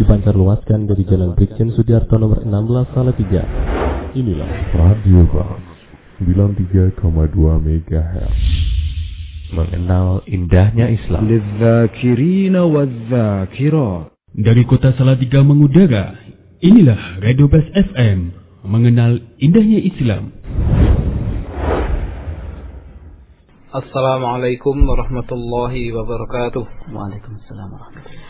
dipancar luaskan dari Jalan Brigjen Sudiarto nomor 16 Salatiga. Inilah Radio Bang 93,2 MHz. Mengenal indahnya Islam. Dari kota Salatiga mengudara, inilah Radio Best FM. Mengenal indahnya Islam. Assalamualaikum warahmatullahi wabarakatuh. Waalaikumsalam warahmatullahi wabarakatuh.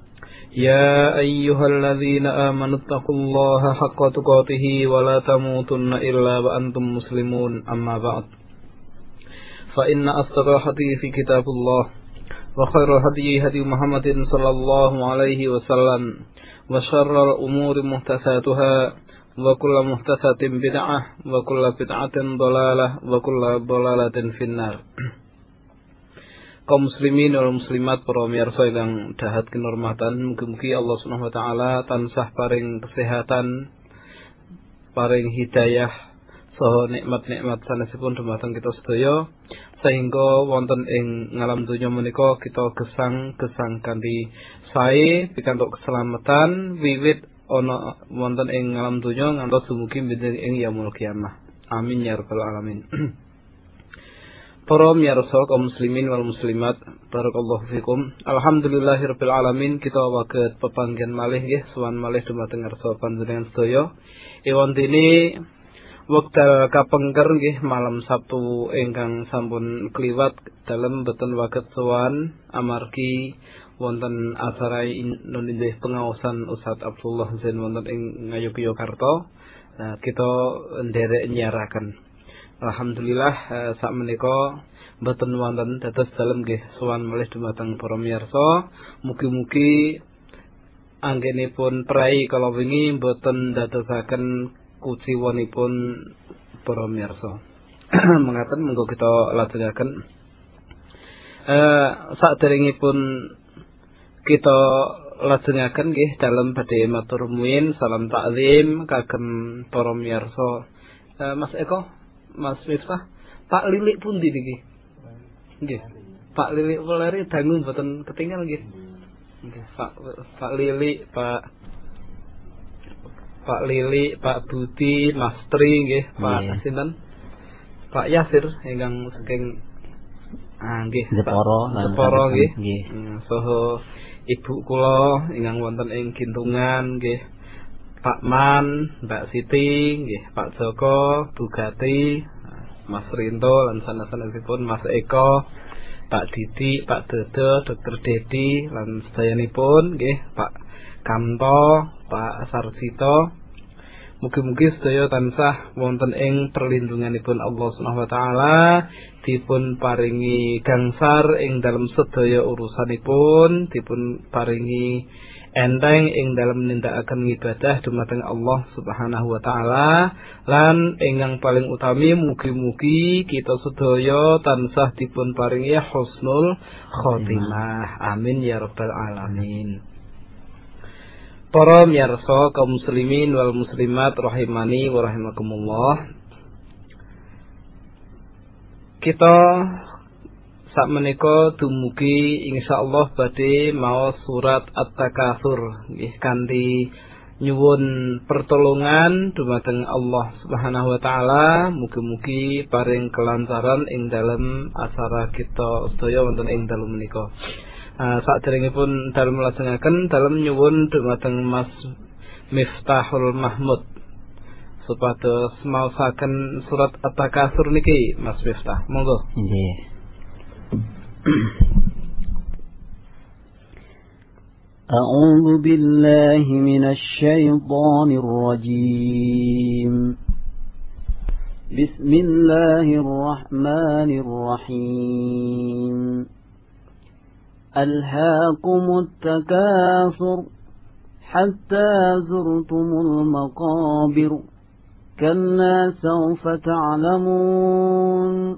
يا أيها الذين آمنوا اتقوا الله حق تقاته ولا تموتن إلا وأنتم مسلمون. أما بعد فإن أصدق الحديث كتاب الله وخير الهدي هدي محمد صلى الله عليه وسلم وشر الأمور محدثاتها وكل محدثة بدعة وكل بدعة ضلالة وكل ضلالة في النار. Kaum muslimin wal muslimat para miyarsa ingkang dahat kinurmatan mugi-mugi Allah Subhanahu wa taala tansah paring kesehatan paring hidayah saha nikmat-nikmat sanesipun dumateng kita sedaya. Sehingga wonten ing ngalam donya menika kita gesang-gesang kanthi sae pikantuk keselamatan wiwit ana wonten ing ngalam donya ngantos dumugi ing yaumul kiamah. Amin ya rabbal alamin Para miyarsa kaum muslimin wal muslimat barakallahu fikum. Alhamdulillahirabbil alamin kita waget pepanggen malih nggih suwan malih dumateng ngarsa panjenengan sedaya. Ewon dene wekdal kapengker nggih malam Sabtu ingkang sampun kliwat dalem boten waget suwan amargi wonten acara nunindih pengawasan Ustaz Abdullah Zain wonten ing Ngayogyakarta. Nah, kita nderek nyiaraken Alhamdulillah eh, sak menika mboten wonten dados dalem nggih sowan malih dumateng para miyarsa. Mugi-mugi anggenipun prai kala wingi mboten dadosaken kuciwanipun para miyarsa. Mengaten monggo kita lajengaken. Eh saderengipun kita lajengaken nggih dalem badhe matur nuwun salam takzim kagem para miyarsa. Eh, Mas Eko Mas Miftah, Pak Lilik pun di niki. Nggih. Pak Lilik Poleri dangu mboten ketinggal nggih. Nggih, Pak Pak Lilik, Pak Pak Lili, Pak Budi, Mas Tri nggih, Pak sinten? Pak Yasir ingkang saking ah nggih, sampun, nggih. nggih. Hmm, Saha ibu kula ingkang wonten ing Gintungan nggih. Pak Man, Mbak Siti, nggih, Pak Joko, Bugati, Mas Rinto lan sanes-sanesipun Mas Eko, Pak Didi, Pak Dodo, Dokter Dedi lan sedayanipun nggih, Pak Kamto, Pak Sarsito. Mugi-mugi sedaya tansah wonten ing perlindunganipun Allah Subhanahu wa taala, dipun paringi gangsar ing dalam sedaya urusanipun, dipun paringi enteng ing dalam nindakaken ibadah dumateng Allah Subhanahu wa taala lan ingkang paling utami mugi-mugi kita sedaya tansah dipun paringi husnul khotimah. Amin ya rabbal alamin. Para miyarsa kaum muslimin wal muslimat rahimani wa rahimakumullah. Kita sak menika dumugi insyaallah badhe maos surat At-Takatsur nggih kanthi nyuwun pertolongan dumateng Allah Subhanahu wa taala mugi-mugi paring kelancaran ing dalam acara kita sedaya wonten ing dalem menika. Uh, Sakderengipun dalem lajengaken dalem nyuwun dumateng Mas Miftahul Mahmud supados maosaken surat At-Takatsur niki Mas Miftah. Monggo. Nggih. أعوذ بالله من الشيطان الرجيم. بسم الله الرحمن الرحيم. ألهاكم التكاثر حتى زرتم المقابر. كلا سوف تعلمون.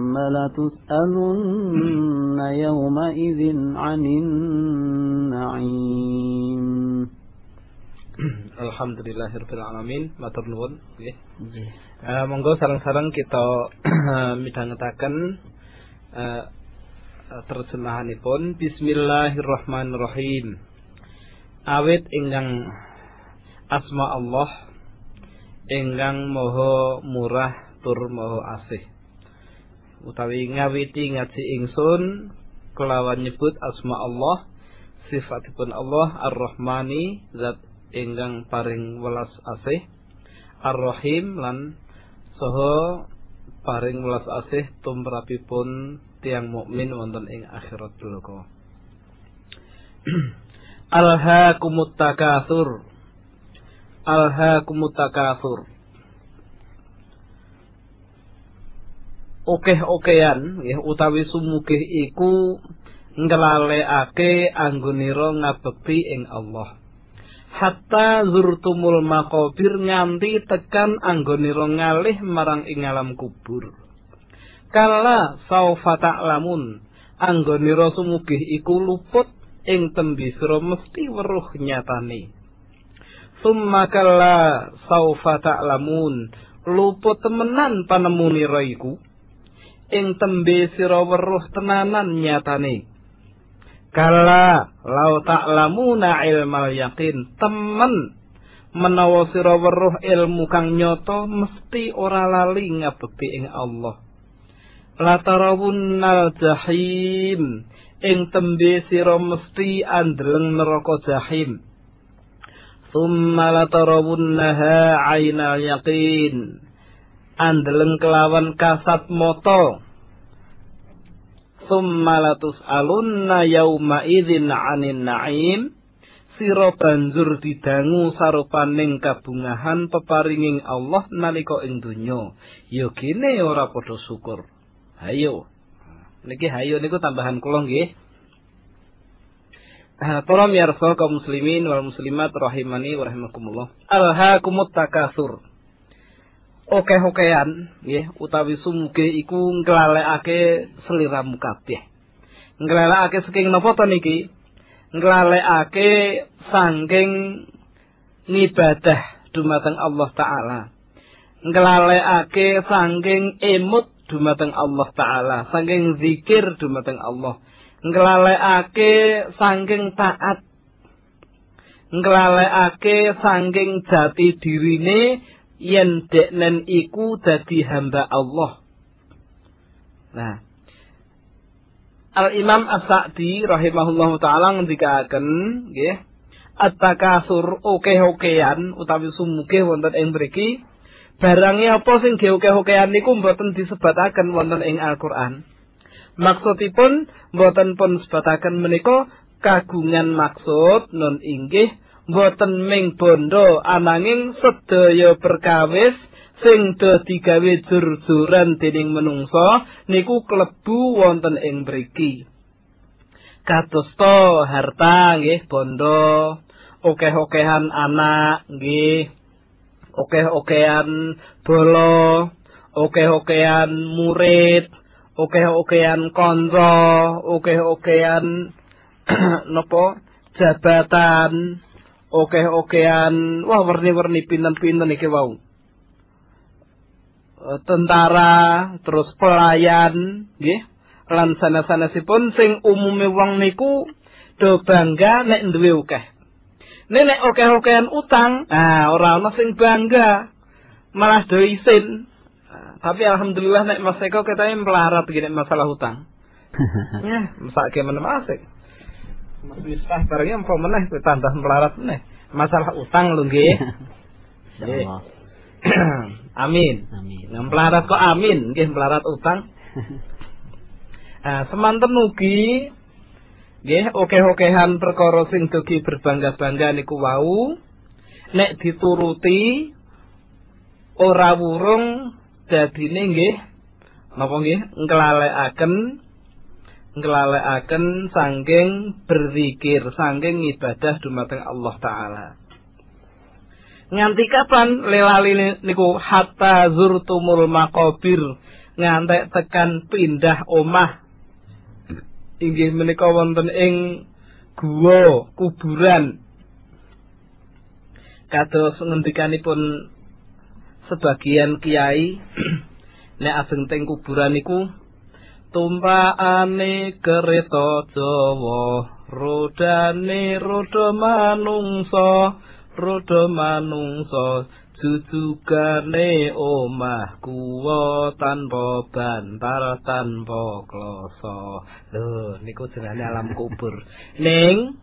لتسألن يومئذ عن النعيم Alhamdulillahirrahmanirrahim Matur nuwun nggih. Uh, monggo sareng-sareng kita midhangetaken uh, terjemahanipun Bismillahirrahmanirrahim. Awit ingkang asma Allah ingkang moho murah tur moho asih. Utawi ngawiti ngaji ingsun kelawan nyebut asma Allah sifatipun Allah Ar-Rahmani zat ingkang paring welas asih Ar-Rahim lan saha paring welas asih tumrapipun tiang mukmin wonten ing akhirat bloko Alhaakumut takatsur Alhaakumut takatsur Okeh-okehan nggih utawi sumugih iku nglalekake anggonira ngabekti ing Allah hatta zurtumul makobir nganti tekan anggoniro ngalih marang ing alam kubur. Kala saufa ta'lamun anggoniro sumugih iku luput ing tembisro mesti weruh nyatane. Summa kala saufa ta'lamun luput temenan panemunira iku ing tembe sira weruh tenanan nyatane. Kala lau ta'lamuna ilmal yakin temen menawa sira weruh ilmu kang nyoto mesti ora lali ngabekti ing Allah. Latarawunnal jahim ing tembe sira mesti andeleng neraka jahim. Summa latarawunnaha ainal yakin. Andeleng kelawan kasat moto. Summa latus alunna yauma idzin 'anin na'im. Sira banjur didangu sarupaning kabungahan peparinging Allah nalika ing donya. Ya kene ora padha syukur. Hayo. Niki hayo niku tambahan kula nggih. Para miyarsa kaum muslimin wal muslimat rahimani wa rahimakumullah. Alhaakumut takasur. Okeh-okehan nggih utawi sumuge iku nglalekake sliramu kabeh. Nglalekake saking napa to niki? Nglalekake saking ngibadah dumateng Allah taala. Nglalekake saking emut dumateng Allah taala, saking zikir dumateng Allah. Nglalekake saking taat. Nglalekake saking jati dirine yen deknen iku dadi hamba Allah. Nah, Al Imam As-Sa'di rahimahullahu taala ngendikaken nggih, at-takasur oke-okean utawi sumuge wonten ing mriki barange apa sing oke-okean niku mboten disebataken wonten ing Al-Qur'an. Maksudipun mboten pun sebataken menika kagungan maksud non inggih boten ming bondo ananging sedaya perkawis sing dadi gawe jur-juran dening menungsa niku klebu wonten ing mriki. Kadosta harta nggih bondo? Okeh-okehan anak nggih? Okeh-okehan bolo okeh-okehan murid? Okeh-okehan kanca? Okeh-okehan napa? Jabatan oke-okean. Wah warni-warni pinten-pinten iki wau. Eh, tentara terus pelayan nggih. Lan sanes-sanesipun sing umume wong niku do bangga nek duwe akeh. Nek oke-okean utang ah ora ana sing bangga malah do isin. Ah, tapi alhamdulillah nek Mas Eko ketane melarat gini masalah utang. Ya masak gimana masik Mas barangnya empok meneh tambah melarat meneh. Masalah utang lho nggih. amin. Amin. Yang melarat kok amin, nggih melarat utang. Nah, semanten ugi nggih okeh-okehan perkara sing dugi berbangga-bangga niku wau nek dituruti ora wurung dadine nggih napa nggih nglalekaken nglalekaken saking berzikir saking ibadah dumateng Allah taala. Nganti kapan lelali niku? Hatta zurtumul maqabir. Ngantek tekan pindah omah. Inggih menika wonten ing guwa kuburan. Kados ngendikanipun sebagian kiai nek ajeng teng kuburan niku tumpakane kereta Jawa. Rodane roda manungsa roda manungsa. Jujugane omah kuwa tanpa bantal tanpa kloso lho niku jenenge alam kubur. Ning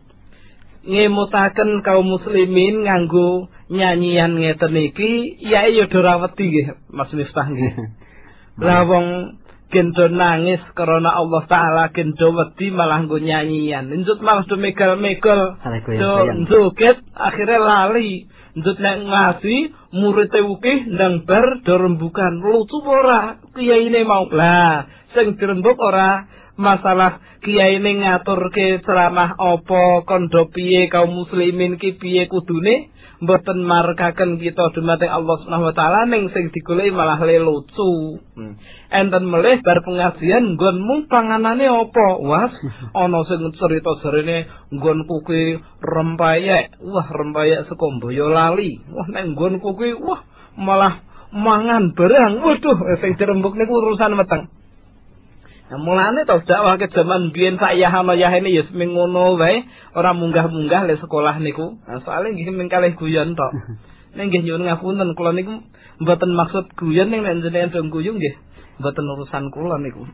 ngemutaken kaum muslimin nganggo nyanyian ngeten iki ya ya ora wedi nggih Mas Miftah nggih. Lah wong gendo nangis karena Allah taala gendo wedi malah nggo nyanyian. Njut malah do megal-megal. Do njoget akhirnya lali. Njut nek ngaji murid uki ndang bar do rembukan. Lucu ora? Kiyaine mau. Lah sing dirembuk ora? Masalah kiyaine ngaturke ceramah apa kondo piye kaum muslimin ki piye kudune mboten markaken kita dumateng Allah Subhanahu wa taala ning sing digoleki malah le lucu. Hmm. Enten melih bar pengajian nggonmu panganane apa? Was ana sing cerita jarene nggonku kuwi rempayek. Wah, rempayek saka Boyo lali. Wah, nek nggonku kuwi wah malah mangan barang. Waduh, sing dirembuk niku urusan meteng. Nah, mulane to dakwah ke zaman biyen sak yahana yahene ya seming ngono wae, ora munggah-munggah le sekolah niku. Nah, soalnya nggih mung kalih guyon tok. Nek nggih nyuwun ngapunten kula niku mboten maksud guyon ning nek jenengan dong guyu nggih. Mboten urusan kula niku.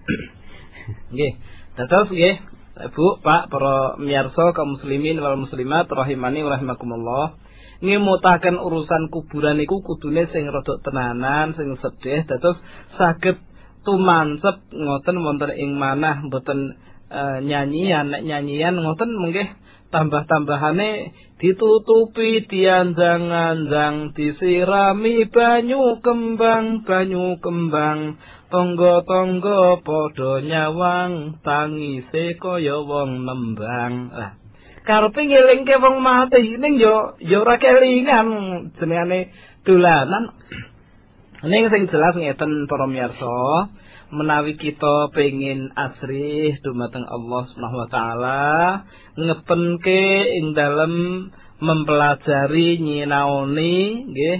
nggih. Dados nggih, Bu, Pak, para miyarsa kaum muslimin wal muslimat rahimani wa rahimakumullah. Ngemutaken urusan kuburan niku kudune sing rada tenanan, sing sedih dados saged tumansep ngoten wonten ing manah mboten uh, nyanyian. Nek nyanyian ngoten mungkin tambah-tambahane ditutupi dianjang-anjang disirami banyu kembang banyu kembang. Tonggo-tonggo padha nyawang tangise kaya wong nembang. Lah karepe ngelingke wong mati ning yo yo ora kelingan jenengane dolanan Ning sing jelas ngeten para miyarsa, menawi kita pengin asrih dumateng Allah Subhanahu wa taala, ngepenke ing dalem mempelajari nyinaoni nggih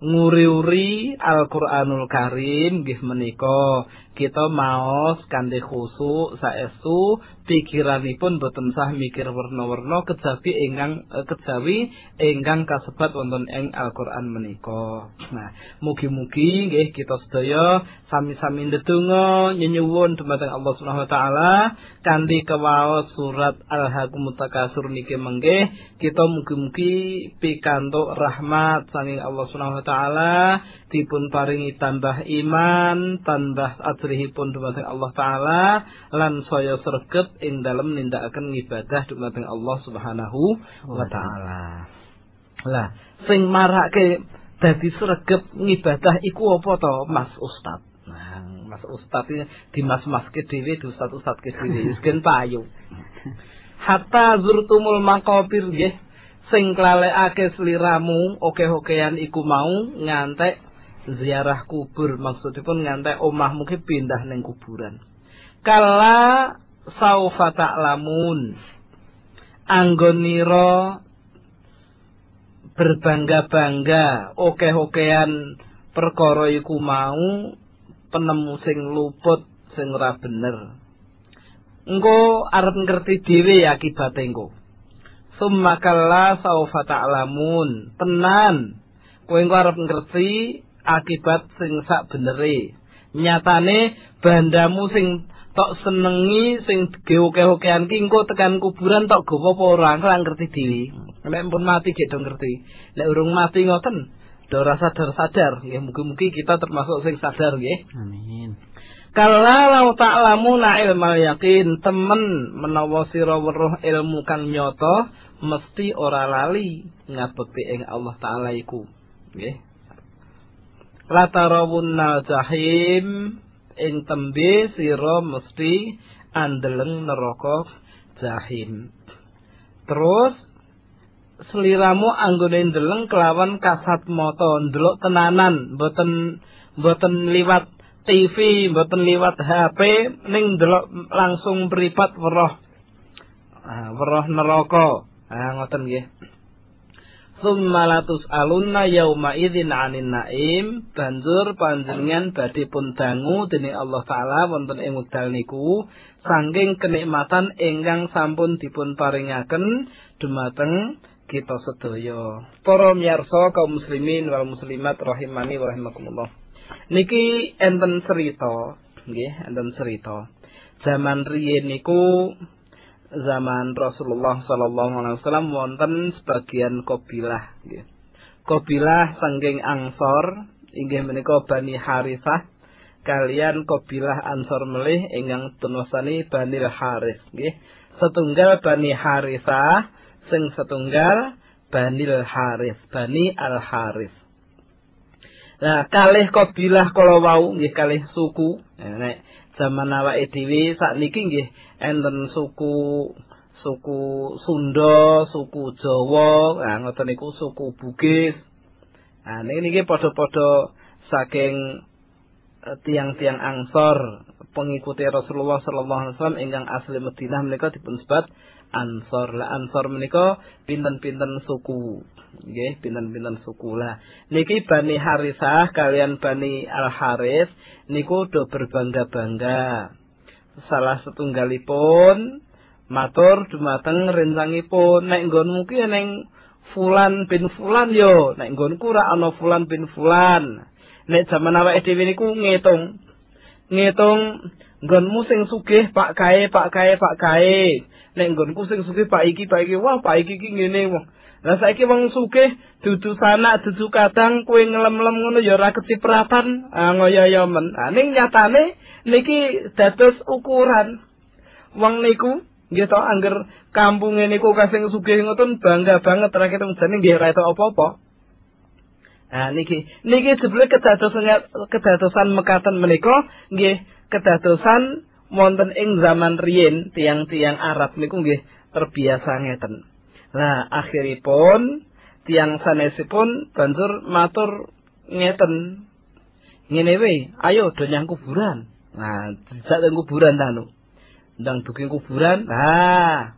nguri-uri Al-Qur'anul Karim nggih menika kita maos kanthi khusuk saestu pikiranipun boten sah mikir werna-werna kejawi ingkang eh, kejawi ingkang kasebat wonten ing Al-Qur'an menika. Nah, mugi-mugi nggih kita sedaya sami-sami ndedonga nyuwun dumateng Allah Subhanahu wa taala kanthi kawaos surat Al-Haqqum Mutakasur niki mengke kita mugi-mugi pikantuk rahmat saking Allah Subhanahu wa taala dipun paringi tambah iman, tambah ajrihipun dumateng Allah taala lan saya sregep ing dalem nindakaken ibadah dumateng Allah Subhanahu wa taala. Lah, sing marake dadi sregep ngibadah iku apa to, Mas Ustad? Nah, Mas Ustad iki di mas-maske dhewe, di ustad-ustad ke dhewe, wis payu. Hatta zurtumul maqabir nggih sing klalekake sliramu oke-okean iku mau ngantek ziarah kubur maksudipun ngantek omah mungkin pindah neng kuburan. Kala saufa ta'lamun anggoniro berbangga-bangga oke-okean perkara iku mau penemu sing luput sing ora bener. Engko arep ngerti dhewe akibate engko. Summa kala saufa ta'lamun tenan. Kowe engko arep ngerti akibat sing sak benere. Nyatane bandamu sing tok senengi sing geoke-okean ki engko tekan kuburan tok gowo apa ora ngerti dhewe. Nek pun mati gek dong ngerti. Nek urung mati ngoten do rasa sadar-sadar ya mugi-mugi kita termasuk sing sadar nggih. Amin. Kala lau ta'lamuna ilmal yakin temen menawa sira weruh ilmu kang nyata mesti ora lali ngabekti ing Allah taala iku nggih latarawunnal jahim. Ing tembe sira mesti andeleng neraka jahim. Terus seliramu anggone ndeleng kelawan kasat mata ndelok tenanan mboten mboten liwat TV mboten liwat HP ning ndelok langsung mripat weruh ah weruh neraka. Ah ngoten nggih Summa latus alunna yauma idzin 'anin naim banjur panjenengan badhe pun dangu dening Allah taala wonten ing wekdal niku saking kenikmatan ingkang sampun dipun paringaken dumateng kita sedaya. Para miyarsa kaum muslimin wal muslimat rahimani wa rahimakumullah. Niki enten cerita, nggih, enten cerita. Zaman riyin niku zaman Rasulullah sallallahu alaihi wasallam wonten sebagian kabilah nggih. Kabilah sanggeng Ansor inggih menika Bani Harisah kalian kabilah Ansor melih ingkang tunusani Bani Haris nggih. Setunggal Bani Harisah sing setunggal Bani Haris, Bani Al Haris. Nah, kalih kabilah kala wau nggih kalih suku. Nek zaman awake dhewe sakniki nggih enten suku suku Sunda, suku Jawa, nah ngoten niku suku Bugis. Nah niki niki padha-padha saking uh, tiang-tiang Ansor pengikuti Rasulullah sallallahu alaihi wasallam ingkang asli Madinah menika dipun sebat Ansor. Lah Ansor menika pinten-pinten suku. Nggih, pinten-pinten suku lah. Niki Bani Harisah kalian Bani Al Haris niku do berbangga-bangga. Salah setunggalipun matur dumateng rencangipun nek nggonmu ki ning Fulan bin Fulan yo, nek nggonku ora ana Fulan bin Fulan. Nek jaman awake dhewe niku ngitung. Ngitung nggonmu sing sugih Pak Kae, Pak Kae, Pak Kae. Nek nggonku sing sugih Pak iki, Pak iki, wah Pak iki ki ngene wong. Lah saiki wong sugih dudu sanak, dudu kadang kowe ngelem-lem ngono ya ora kecipratan, ah ngoyo-yo men. Ah ning nyatane niki dados ukuran. Wong niku nggih to angger kampunge niku kasing sugih ngoten bangga banget terakhir jane nggih ora apa-apa. Nah niki niki jebule kedadosan kedadosan mekaten menika nggih kedadosan wonten ing zaman riyin tiang-tiang Arab niku nggih terbiasa ngeten. Lah akhiripun tiang sanesipun banjur matur ngeten. Ngene wae, ayo do nyang kuburan. Nah, dijak teng kuburan ta lho. Ndang duking kuburan. Nah,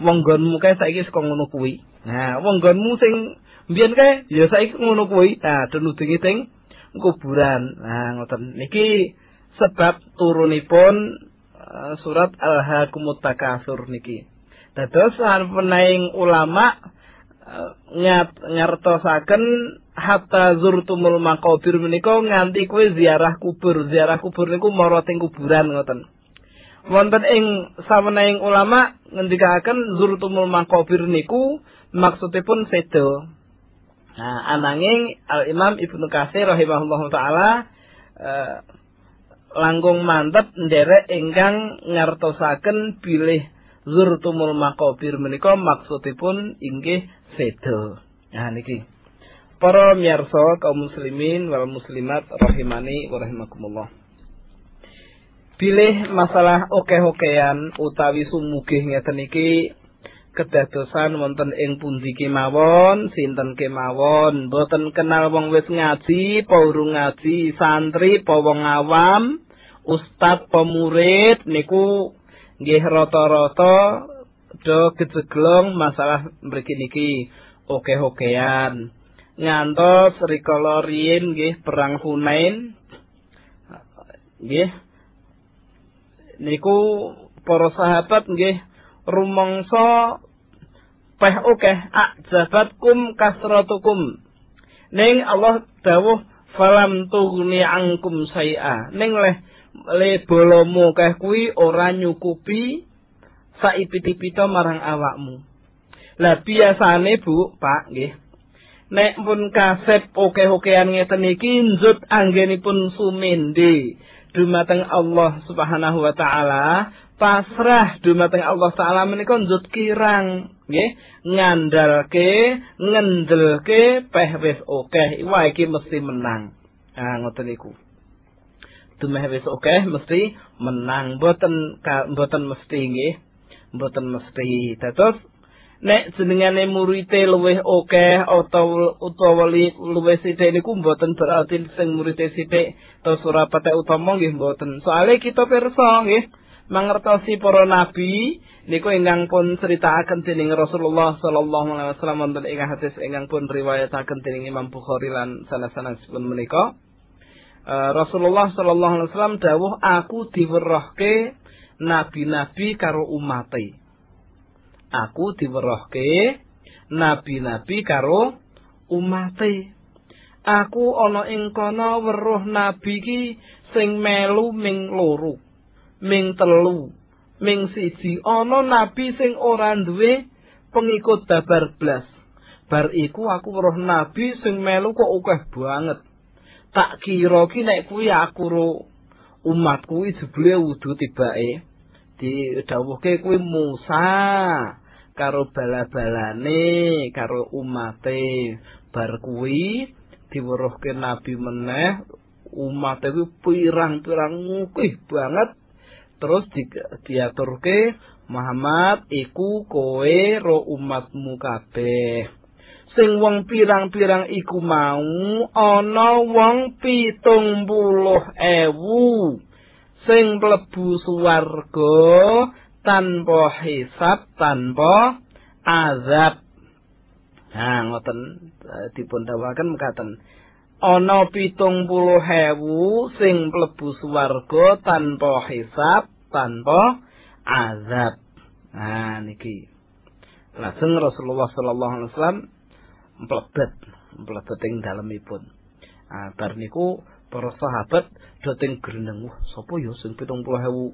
wong nggonmu kae saiki saka ngono kuwi. Nah, wong nggonmu sing mbiyen kae ya saiki ngono kuwi. Nah, do nudingi teng kuburan. Nah, ngoten. Niki sebab turunipun uh, surat Al-Hakumut Takatsur niki. Dados penaing ulama uh, nyat nyartosaken hatta zurtumul maqabir menika nganti kowe ziarah kubur. Ziarah kubur niku mara teng kuburan ngoten. Wonten ing saweneing ulama ngendikaken zurtumul maqabir niku maksudipun sedo. Nah, ananging Al Imam Ibnu Katsir rahimahullahu taala uh, langkung mantep nderek ingkang ngartosaken bilih zurtumul maqabir menika maksudipun inggih sedo. Nah niki. Para miyarsa kaum muslimin wal muslimat rahimani wa rahimakumullah. Bilih masalah oke-okean utawi sumugih ngeten iki kedadosan wonten ing pundi kemawon, sinten kemawon, boten kenal wong wis ngaji, urung ngaji, santri, apa wong awam, ustad, pemurid niku nggih rata-rata do kejeglong masalah mriki niki. Oke-okean. Ngantos rikala riyin nggih perang Hunain nggih niku para sahabat nggih rumangsa peh oke ajabatkum kasratukum. Ning Allah dawuh falam tughni angkum saia ning leh le bolomu keh kuwi ora nyukupi saipit-ipita marang awakmu. Lah biasane Bu, Pak, nggih. Nek pun kasep oke-okean ngeten iki njut anggenipun sumende. dumateng Allah Subhanahu wa taala, pasrah dumateng Allah taala menika njut kirang nggih, ngandalke, ngendelke peh wis akeh. Wah iki mesti menang. Ah ngoten niku. Dumeh wis akeh mesti menang, mboten mboten mesti nggih. Mboten mesti. Dados nek jenengane murite luwih akeh utawa utawa luwih sithik niku mboten berarti sing murite sithik terus ora patek utama nggih mboten. Soale kita pirsa nggih mangertosi para nabi niku ingkang pun critakaken dening Rasulullah sallallahu alaihi wasallam wonten ing hadis ingkang pun riwayataken dening Imam Bukhari lan sanes-sanesipun menika. Uh, Rasulullah sallallahu alaihi wasallam dawuh aku diwerohke nabi-nabi karo umate. aku diwerohke nabi-nabi karo umate. Aku ana ing kono weruh nabi ki sing melu ming loro, ming telu, ming siji ana nabi sing ora duwe pengikut babar blas. Bar iku aku weruh nabi sing melu kok akeh banget. Tak kira ki nek kuwi aku ro umat kuwi jebule wudu tibake didhawuhke kuwi Musa. karo bala-balane karo umate. Bar kuwi diweruhke nabi meneh umate kuwi pirang-pirang ngukih banget. Terus di, diaturke Muhammad iku kowe ro umatmu kabeh sing wong pirang-pirang iku mau ana wong pitung puluh ewu. Sing mlebu swarga tanpa hisab tanpa azab. Nah ngoten uh, dipun dawaken mekaten. Ana pitung puluh hewu sing mlebu swarga tanpa hisab tanpa azab. Nah niki. Lajeng Rasulullah sallallahu alaihi wasallam mlebet mlebet ing dalemipun ah bar niku para sahabat dateng grendeng wah sapa ya sing pitung puluh hewu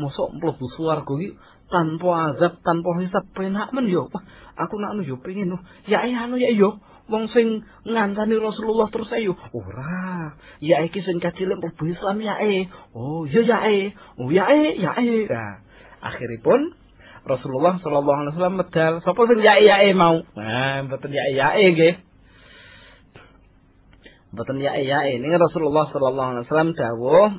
mosok mlebu swarga iki tanpa azab, tanpa hisab penak men yo. Aku nak yo pengen no. Ya eh anu ya yo. Wong sing ngancani Rasulullah terus ayo. Ora. Ya iki sing kacil mlebu Islam ya eh. Oh, iya ya eh. Oh ya eh, ya. Nah, akhiripun Rasulullah sallallahu alaihi wasallam medal sapa sing ya ya eh mau. Nah, mboten ya ya eh nggih. Mboten ya ya eh. Ini Rasulullah sallallahu alaihi wasallam dawuh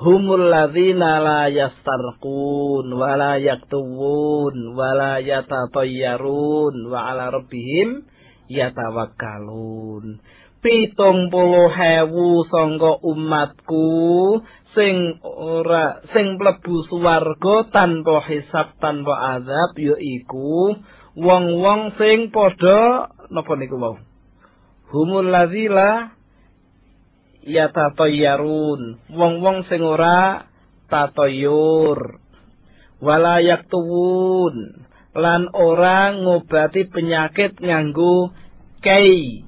humul ladzina la yastarqun wa la yaktubun wa la yatatayyarun wa ala rabbihim yatawakkalun pitung puluh hewu sangka umatku sing ora sing mlebu swarga tanpa hisab tanpa azab yaiku wong-wong sing padha napa niku mau humul ladzina ya tatoyarun wong-wong sing ora tatoyur wala yaktuwun lan ora ngobati penyakit nganggo kei.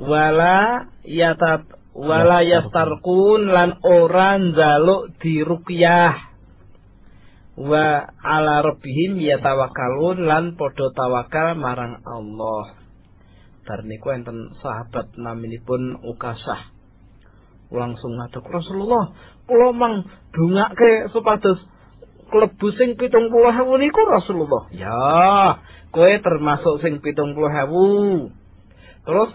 Wala yatat wala yastarkun lan ora njaluk diruqyah. Wa ala rabbihim yatawakkalun lan padha tawakal marang Allah. Bar niku enten sahabat naminipun Ukasah. Langsung ngaduk Rasulullah kula mang dongake supados klebu sing 70.000 niku Rasulullah. Ya kowe termasuk sing 70.000 terus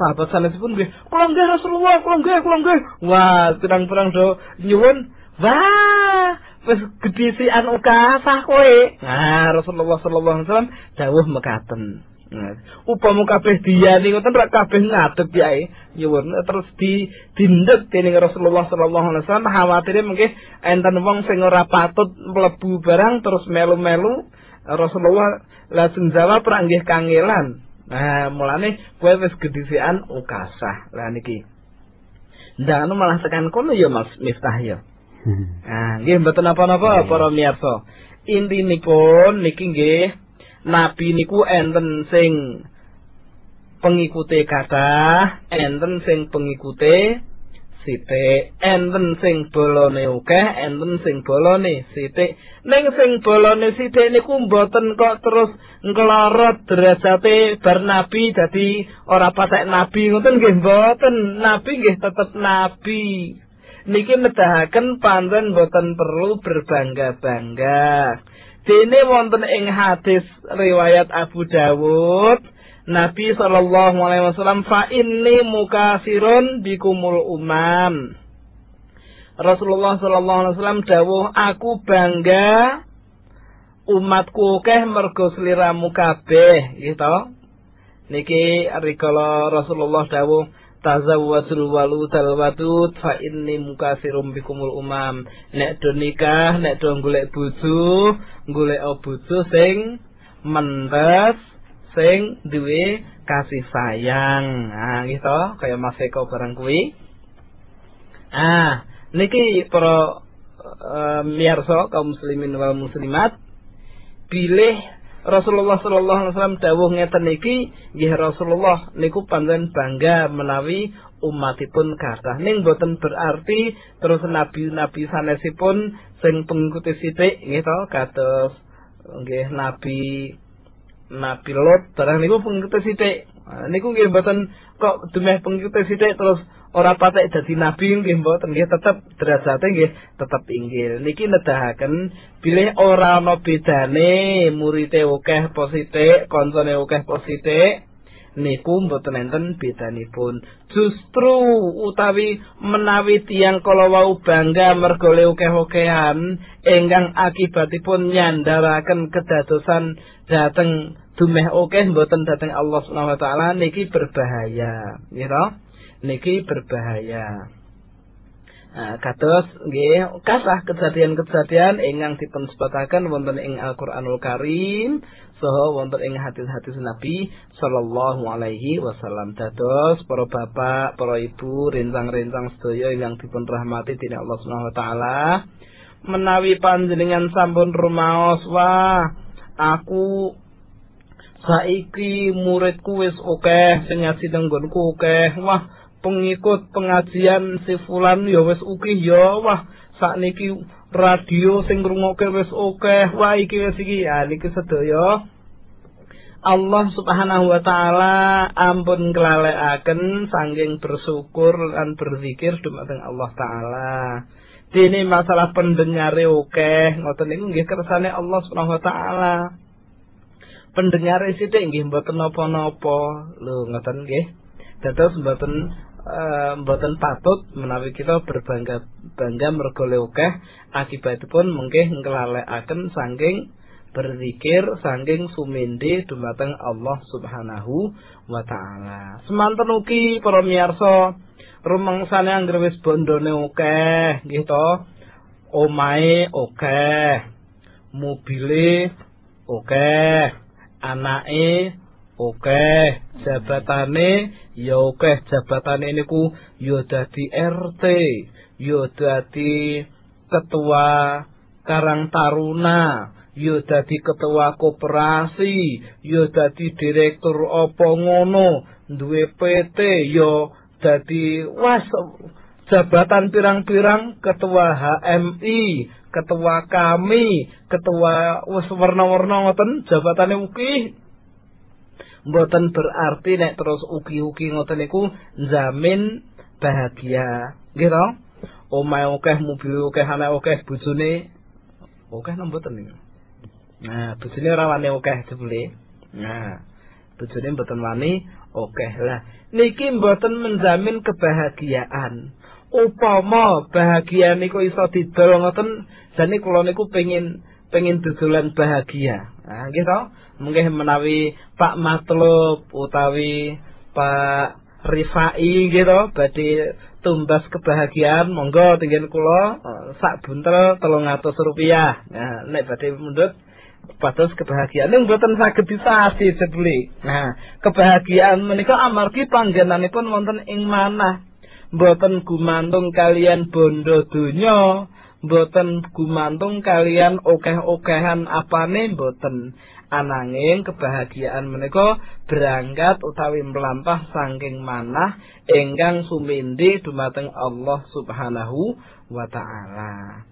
sahabat sanesipun nggih kula nggih Rasulullah kula nggih kula nggih. Wah pirang-pirang do nyuwun. Wah wis gedhe sian ukasah kowe. Nah Rasulullah sallallahu alaihi wasallam dawuh mekaten. Nah, upama kabeh diyani ngoten ra kabeh ngadeg yae nyuwun terus di dindek dening Rasulullah sallallahu alaihi wasallam khawatire mungkin enten wong sing ora patut mlebu barang terus melu-melu. Rasulullah langsung jawab ra nggih kangelan nah mulane kowe wis gedhisekan ukasah. Lah niki. Ndak anu malah tekan kono ya Mas Miftah ya. Nah nggih mboten apa-apa para miyarsa. Intinipun niki nggih nabi niku enten sing pengikute kathah enten sing pengikute sithik enten sing bolone akeh enten sing bolone sithik. Ning sing bolone sithik niku mboten kok terus nglorot derajate bar nabi dadi ora patek nabi. Ngoten nggih mboten. Nabi nggih tetep nabi. Niki nedahaken pancen boten perlu berbangga-bangga. Dene wonten ing hadis riwayat Abu Dawud, Nabi sallallahu alaihi wasallam fa inni mukasirun bikumul umam. Rasulullah sallallahu alaihi wasallam dawuh aku bangga umatku keh mergo sliramu kabeh gitu. Niki rikala Rasulullah dawuh tazawwadul waludal wadud fa inni mukasirum bikumul umam. Nek do nikah, nek do golek bojo, golek bojo sing mentes sing duwe kasih sayang. Nah, gitu kaya Mas Eko barang kuwi. Ah, niki para uh, miyarsa kaum muslimin wal muslimat bilih Rasulullah sallallahu alaihi wasallam dawuh ngeten niki nggih Rasulullah niku pancen bangga menawi umatipun kathah ning boten berarti terus nabi-nabi sanesipun sing pengikuti sithik nggih to kados nggih nabi Nabi Lot barang niku pengikuti sithik. Niku nggih boten kok dumeh pengikuti sithik terus ora patek dadi nabi nggih mboten nggih tetep derajate nggih tetep inggil niki nedahaken bilih ora ana bedane murite akeh positif kancane akeh positif niku mboten enten bedanipun. Justru utawi menawi tiang kala wau bangga mergo akeh-akehan ingkang akibatipun nyandaraken kedadosan dhateng dumeh akeh mboten dhateng Allah Subhanahu wa taala niki berbahaya nggih niki berbahaya. Nah, kados nggih kasah kejadian-kejadian ingkang dipun sebataken wonten ing Al-Qur'anul Karim saha wonten ing hadis-hadis Nabi sallallahu alaihi wasallam dados para bapak, para ibu, rencang-rencang sedaya ingkang dipun rahmati dening Allah Subhanahu wa taala menawi panjenengan sampun rumaos wah aku saiki muridku wis akeh sing ngaji tenggonku akeh. Wah pengikut pengajian si fulan ya wis ukih ya. Wah sakniki radio sing ngrungokke wis akeh. Wah iki wis iki. Ya niki sedaya. Allah Subhanahu wa taala ampun kelalekaken sanging bersyukur lan berzikir dumateng Allah taala. Dene masalah pendengare akeh ngoten niku nggih kersane Allah Subhanahu wa taala. Pendengare sithik nggih mboten napa-napa. Lho ngoten nggih. Dados mboten uh, mboten patut menawi kita berbangga bangga mergo akeh akibatipun mengke nglalekaken saking berzikir saking sumindi dumateng Allah Subhanahu wa taala. Semanten ugi para miyarsa rumangsane anggere wis bondone akeh nggih to. Omahe akeh. Mobile akeh. Anake akeh. Jabatane ya akeh jabatane niku ya dadi RT, ya dadi ketua Karang Taruna, ya dadi ketua koperasi, ya dadi direktur apa ngono, duwe PT, ya dadi was jabatan pirang-pirang ketua HMI, ketua kami, ketua wis warna-warna ngoten jabatane uki mboten berarti nek terus ugi-ugi ngoten niku jamin bahagia. Nggih to? Omahe akeh, mobil akeh, anak akeh, bojone akeh mboten niku. Nah, bojone ora wani akeh jebule. Nah, bojone mboten wani akeh. Lah, niki mboten menjamin kebahagiaan. Upama bahagia niku iso didol ngoten, jane kula niku pengin pengin dodolan bahagia. Nah, nggih to? mungkin menawi Pak Matlub utawi Pak Rifai gitu badhe tumbas kebahagiaan monggo tinggal kula eh, sak buntel telung atus rupiah nah nek badhe mundut patos kebahagiaan yang buatan saged disasi sebeli nah kebahagiaan menika amargi panggenanipun wonten ing manah mboten gumantung kalian bondo donya mboten gumantung kalian okeh-okehan apane mboten ananging kebahagiaan menika berangkat utawi melampah saking manah ingkang sumindi dumateng Allah Subhanahu wa taala.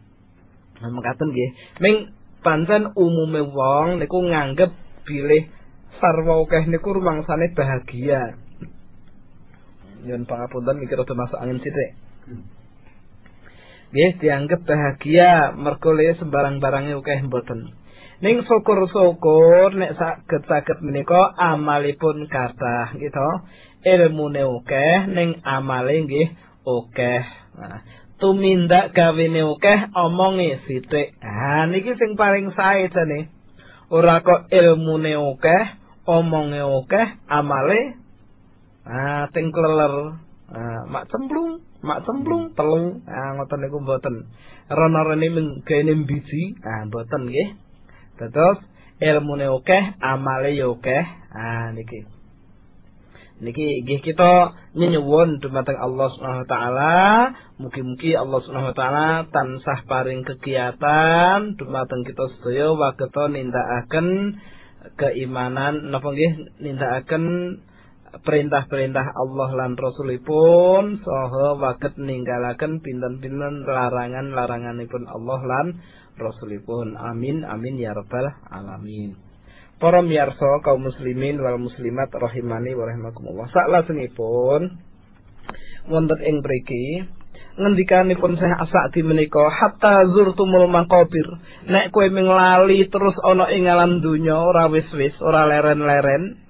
Nah, mekaten nggih. Ming pancen umume wong niku nganggep bilih sarwa akeh niku rumangsane bahagia. Yen pangapunten mikir rada masuk angin sithik. nggih dianggap bahagia mergo le sembarang-barange akeh mboten ning syukur-syukur nek saged saged menika amalipun kathah gitu ilmune akeh ning amale nggih akeh nah, tumindak gawene akeh omonge sithik. Ha niki sing paling sae jane. Ora kok ilmune akeh omonge akeh amale ah ting kleler. Ah mak cemplung mak cemplung telu ah ngoten niku mboten. Rono-rene mengkene biji ah mboten nggih. Terus ilmune akeh amale yo akeh. Ah niki niki nggih kita nyuwun dumateng Allah Subhanahu wa taala. Mugi-mugi Allah Subhanahu wa taala tansah paring kegiatan dumateng kita sedaya wageto nindakaken keimanan. Napa nggih? Nindakaken perintah-perintah Allah lan Rasulipun saha waget ninggalaken pinten-pinten larangan-laranganipun Allah lan Rasulipun. Amin amin ya rabbal alamin Para miyarsa kaum muslimin wal muslimat rahimani wa rahimakumullah saklajengipun wonten ing mriki ngendikanipun Syekh Asadi menika hatta zurtumul maqabir nek kowe menglali terus ana ing alam donya ora wis-wis ora leren-leren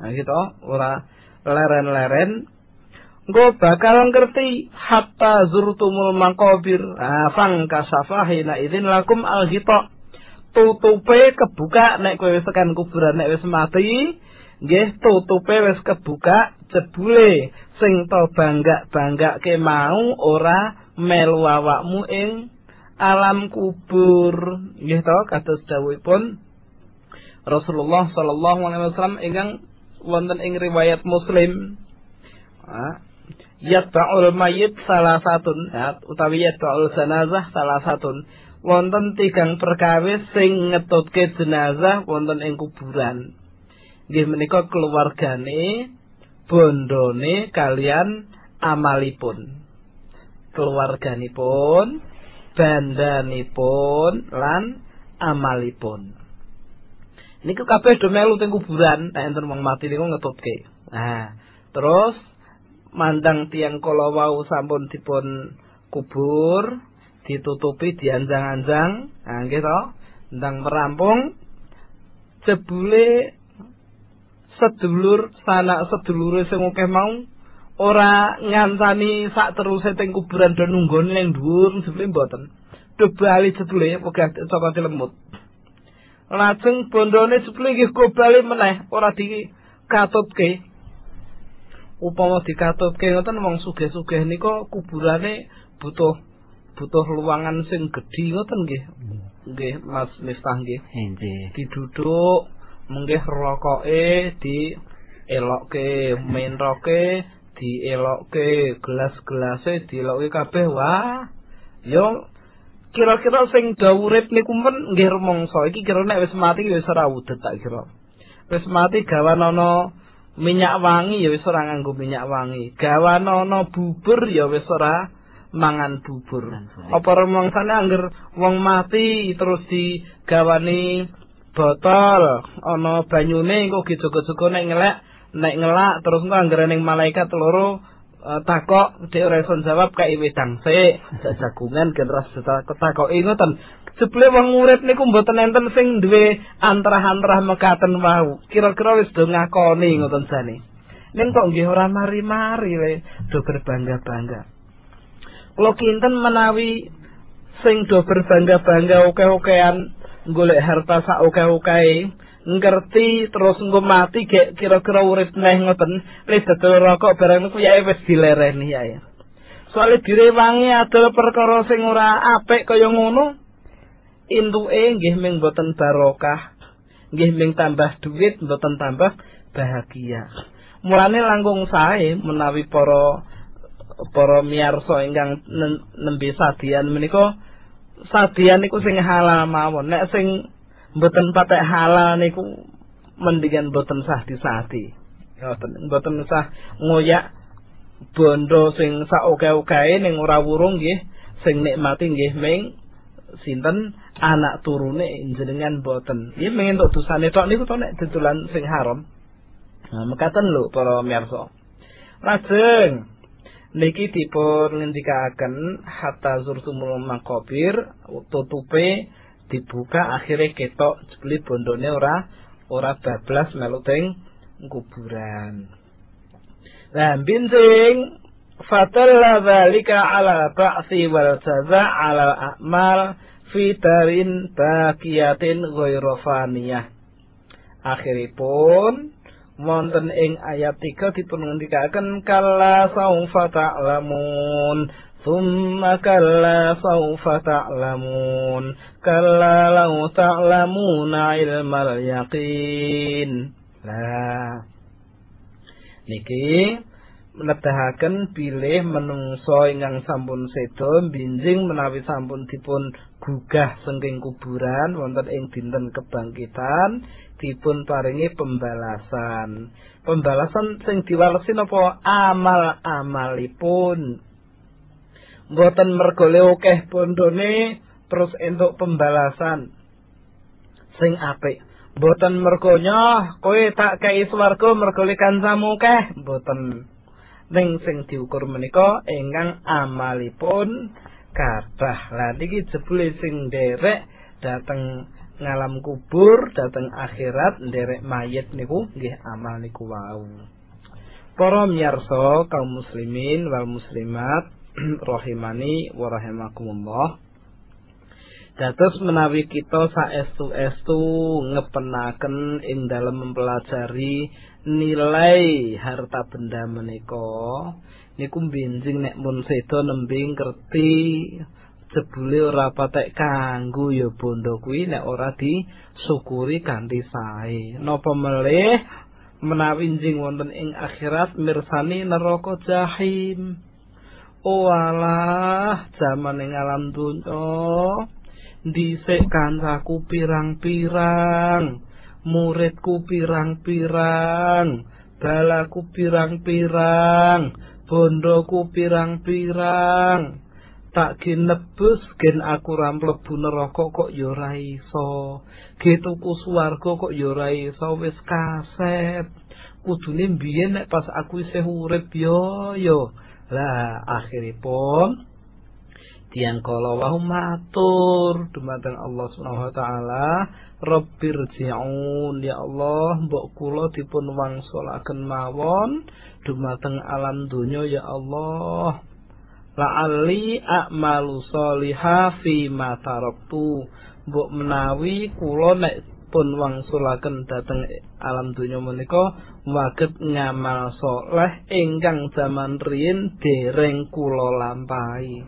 Nah gitu, ora leren-leren. Engko bakal ngerti hatta zurtumul maqabir. Ah fang kasafahina idzin lakum al Tutupe kebuka nek kowe wis tekan kuburan nek wis mati, nggih tutupe wis kebuka jebule. Sing to bangga-bangga ke mau ora melu awakmu ing alam kubur. Nggih to kados dawuhipun Rasulullah sallallahu alaihi wasallam ingkang wonten ing riwayat Muslim. Yatba'ul mayit salah satun ya, utawi yatba'ul jenazah salah satun wonten tigang perkawis sing ngetutke jenazah wonten ing kuburan. Nggih menika keluargane bondone kalian amalipun. Keluarganipun bandanipun lan amalipun. Niku kabeh do melu teng kuburan nek enten wong mati niku ngetutke. Nah, terus mandang tiang wau sampun dipun kubur, ditutupi dianjang-anjang, nggih to, ndang merampung jebule sedulur sanak sedulure sing akeh mau ora ngancani sak teruse teng kuburan do nunggone ning dhuwur jebule mboten. Do bali jebule pegah saka lemut. lajeng bondone jebule nggih bali meneh ora dikatutke upama dikatutke ngoten wong sugih-sugih nika kuburane butuh butuh luangan sing gedhi ngoten nggih. Nggih Mas Miftah nggih. Nggih. Diduduk menggih rokoke di elokke menroke di elokke gelas-gelase dielokke kabeh. Wah yo kira-kira sing dawurip niku men nggih rumangsa. Iki kira nek wis mati wis ora wudet tak kira. Wis mati gawan ana minyak wangi ya wis ora nganggo minyak wangi. Gawan ana bubur ya wis ora mangan bubur. Apa rumangsane angger wong mati terus digawani botol? Ana banyune engko gejogo-jogo nek ngelek nek ngelak terus engko anggere ning malaikat loro uh, takok dhek ora iso jawab kae wedang. Sik jagungan generas takok ngoten. Jebule wong urip niku mboten enten sing duwe antrah-antrah mekaten wau. Kira-kira wis do ngakoni ngoten jane. Ning kok nggih ora mari-mari we do berbangga-bangga kula kinten menawi sing do berbangga-bangga oke-okean golek harta sak oke-oke ngerti terus engko mati gek kira-kira urip neh ngoten wis dadi rokok barang niku ya wis dilereni ya ya soalnya direwangi adalah perkara sing ora apik kaya ngono intuke nggih ming boten barokah nggih ming tambah duit boten tambah bahagia. Mulane langkung sae menawi para para miyarsa ingkang nembe sadian menika sadian niku sing halal mawon nek sing mboten patek halal niku mendingan mboten sah disati. Mboten sah ngoyak bondo sing sak oke-oke ning ora wurung nggih, sing nikmati nggih ming sinten anak turune jenengan boten. Nggih mengin tok dosane tok niku to nek ditulan sing haram. Nah, mekaten lho para mirsa. Lajeng niki dipun ngendikaken hatta zurtumul maqabir tutupe dibuka akhirnya ketok jebule bondone ora ora bablas melu teng kuburan Nah, binting fatalla dzalika ala ba'si wal jaza ala a'mal fi darin baqiyatin ghairu faniyah. Akhiripun wonten ing ayat 3 dipun ngendikaken kalla saufa ta'lamun Thumma kalla saufa ta'lamun Kalla law ta'lamuna ilmal yaqin. Nah niki nedahaken bilih menungso ingkang sampun sedo binjing menawi sampun dipun gugah saking kuburan wonten ing dinten kebangkitan dipun paringi pembalasan. Pembalasan sing diwalesi napa? Amal amalipun mboten mergo akeh bondone terus entuk pembalasan. Sing apik. Boten mergo nyoh kowe tak kei swarga mergo kancamu keh boten ning sing diukur menika ingkang amalipun kathah. Lah niki jebule sing nderek dateng ngalam kubur dateng akhirat nderek mayit niku nggih amal niku wau. Para miyarsa kaum muslimin wal muslimat rahimani wa rahimakumullah. Dados menawi kita saestu-estu ngepenaken ing dalam mempelajari nilai harta benda menika niku benjing nek mun sedo nembing ngerti jebule ora patek kanggo ya bondo kuwi nek ora disyukuri kanthi sae. Napa melih menawi jing wonten ing akhirat mirsani neraka jahim. Oh alah jaman ing alam dunya dhisik kancaku pirang-pirang muridku pirang-pirang balaku pirang-pirang bondoku pirang-pirang tak ginebus gen aku ramlebu neraka kok ya ora iso. Getuku swarga kok ya ora iso wis kaset. Kudune biyen nek pas aku isih urip yo yo lah akhiripun tiang kala wa matur. Dumateng Allah Subhanahu wa taala. Rabbir ji'un ya Allah mbok kula dipun wangsulaken mawon. Dumateng alam donya ya Allah la'alli a'malu sholiha fi ma taraktu. Mbok menawi kula nek pun wangsulaken dhateng alam donya menika waget ngamal saleh ingkang zaman riyin dereng kula lampahi.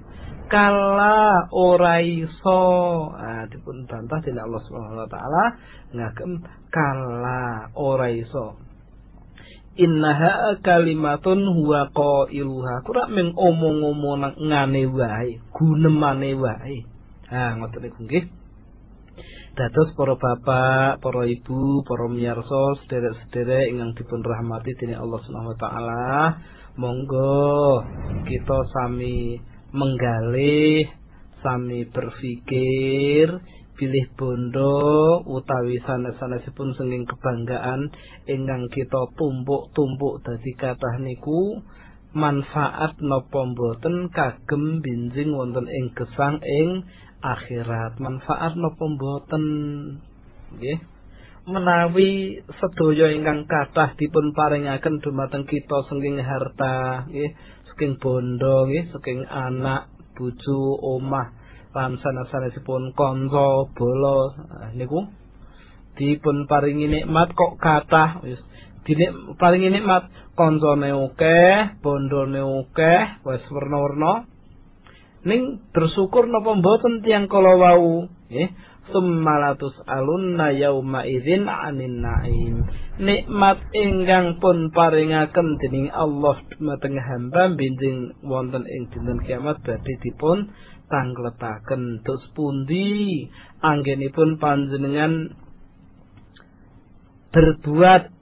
Kala ora iso. Ah dipun bantah dening Allah Subhanahu wa taala. Ngagem kala ora iso innaha kalimatun huwa qailuha. Ora mung omong-omong ngane wae gunemane wae. Ha ngoten niku nggih. Dados para bapak, para ibu, para miyarsa, sederek-sederek ingkang dipun rahmati dening Allah Subhanahu wa taala, monggo kita sami menggalih sami berpikir pilih bondo utawi sanes-sanesipun senging kebanggaan ingkang kita tumpuk-tumpuk dadi kathah niku manfaat napa mboten kagem binjing wonten ing gesang ing akhirat. Manfaat napa mboten? Nggih. Menawi sedaya ingkang kathah dipun paringaken dumateng kita senging harta nggih saking bondo nggih saking anak bojo omah lan sanes-sanesipun kanca bola niku dipun paringi nikmat kok kathah. Wis dinik paringi nikmat kancane akeh bondone akeh wis werna-werna. Ning bersyukur napa mboten tiyang kala wau? Nggih summalatus alunna yauma idzin anin naim. Nikmat ingkang pun paringaken dening Allah dumateng hamba benjing wonten ing dinten kiamat badhe dipun tangletaken dos pundi anggenipun panjenengan berbuat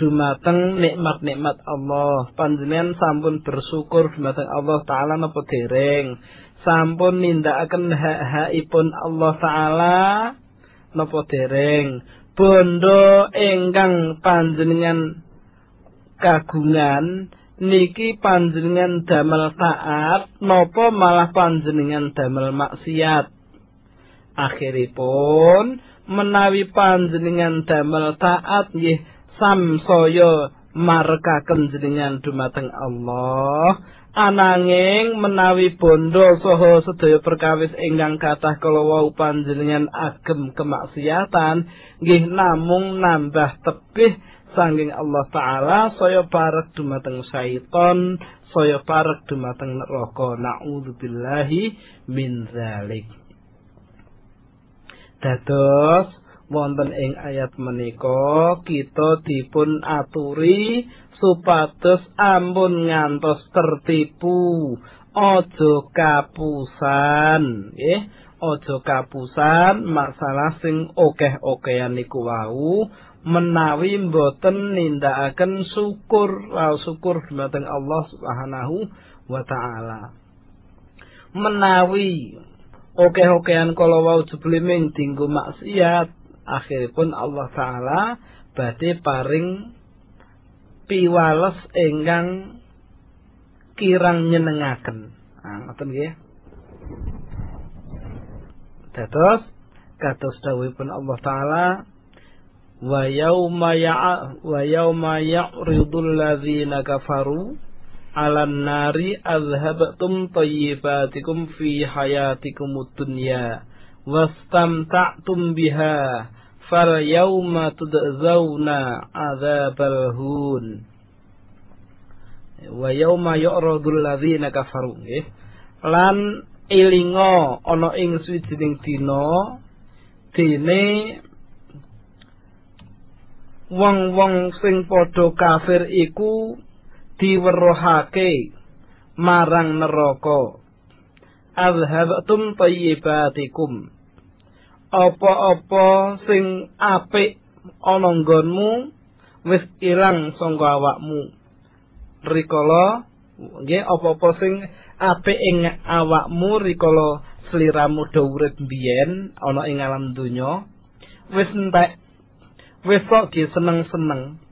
dumateng nikmat-nikmat Allah. Panjenengan sampun bersyukur dumateng Allah taala napa dereng. Sampun nindakaken hak-hakipun Allah taala napa dereng. Bondo ingkang panjenengan kagungan niki panjenengan damel taat napa malah panjenengan damel maksiat? Akhiripun menawi panjenengan damel taat nggih samsaya marekaken jenengan dumateng Allah ananging menawi bondo saha sedaya perkawis ingkang kathah kala wau panjenengan agem kemaksiatan nggih namung nambah tebih sanging Allah taala saya parek dumateng syaiton saya parek dumateng neraka. Naudzubillahi min zalik. Dados wonten ing ayat menika kita dipun aturi supados ampun ngantos tertipu. Aja kapusan nggih. Aja kapusan masalah sing okeh-okehan niku wau menawi mboten nindakaken syukur wa syukur dumateng Allah Subhanahu wa taala menawi okeh-okehan kala wau jebleming dinggo maksiat akhiripun Allah taala badhe paring piwales ingkang kirang nyenengaken. Ah ngoten nggih. Dados kados dawuhipun Allah taala wa yauma ya wa yauma ya'ridul ladzina kafaru 'alan nari azhabtum tayyibatikum fi hayatikumud dunya wastamta'tum biha fal yauma tudzawna adzabal hun. Wa yauma yu'radul ladzina kafaru nggih. Lan elinga ana ing suwijining dina dene wong-wong sing padha kafir iku diweruhake marang neraka. Azhabtum tayyibatikum. Apa-apa sing apik ana nggonmu wis ilang sangka awakmu. Rikala nggih apa-apa sing apik ing awakmu rikala sliramu do urip biyen ana ing alam donya wis entek wis kok seneng-seneng.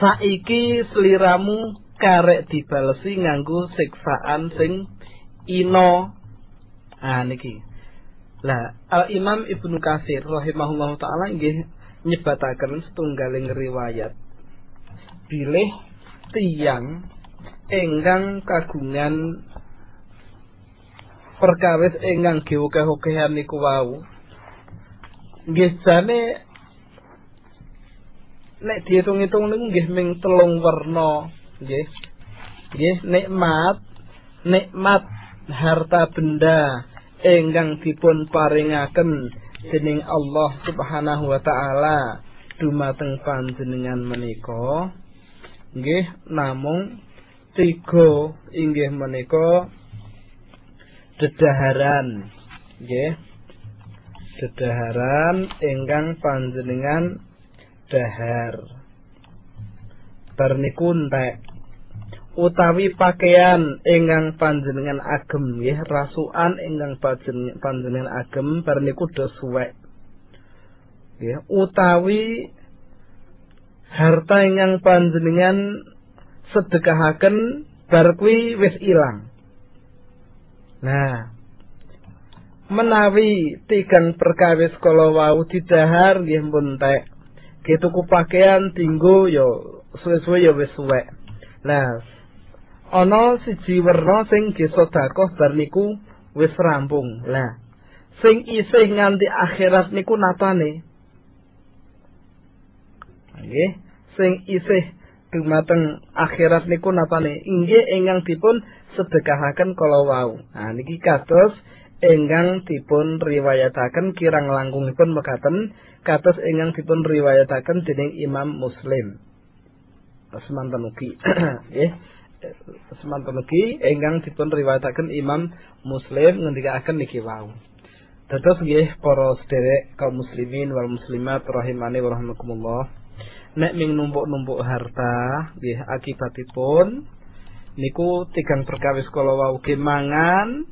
Saiki sliramu karek dibalesi nganggo siksaan sing ino. Ah niki. Lah Al Imam Ibnu Katsir rahimahullahu taala nggih nyebataken setunggaling riwayat. Bilih tiyang enggang kagungan perkawis enggang gewokeh-okehan niku wau. Nggih jane nek diitung-itung niku nggih ming telung werna. Nggih. Nggih nikmat nikmat harta benda ingkang dipun paringaken dening Allah Subhanahu wa taala dumateng panjenengan menika. Nggih namung tiga inggih menika. Dedaharan. Nggih. Dedaharan ingkang panjenengan dahar bar niku entek utawi pakaian ingkang panjenengan agem nggih rasukan ingkang panjenengan agem bar niku do suwek. Nggih utawi harta ingkang panjenengan sedekahaken bar kuwi wis ilang. Nah menawi tigang perkawis kala wau didahar nggih pun tek tuku pakaian tinggo yo suwe-suwe yo wis suwek nah ana siji werna sing ge sedekah bar niku wis rampung. Lah, sing isih nganti akhirat niku napane? Nggih, sing isih dumateng akhirat niku napane? Inggih ingkang dipun sedekahaken kala wau. Nah niki kados ingkang dipun riwayataken kirang langkungipun mekaten kados ingkang dipun riwayataken dening Imam Muslim. Semanten ugi. Nggih. semanten lagi ingkang dipun riwayataken Imam Muslim ngendikaken niki wau. Dados nggih para sederek kaum muslimin wal muslimat rahimani wa rahmakumullah. Nek ming numpuk-numpuk harta nggih akibatipun niku tigang perkawis kala wau mangan,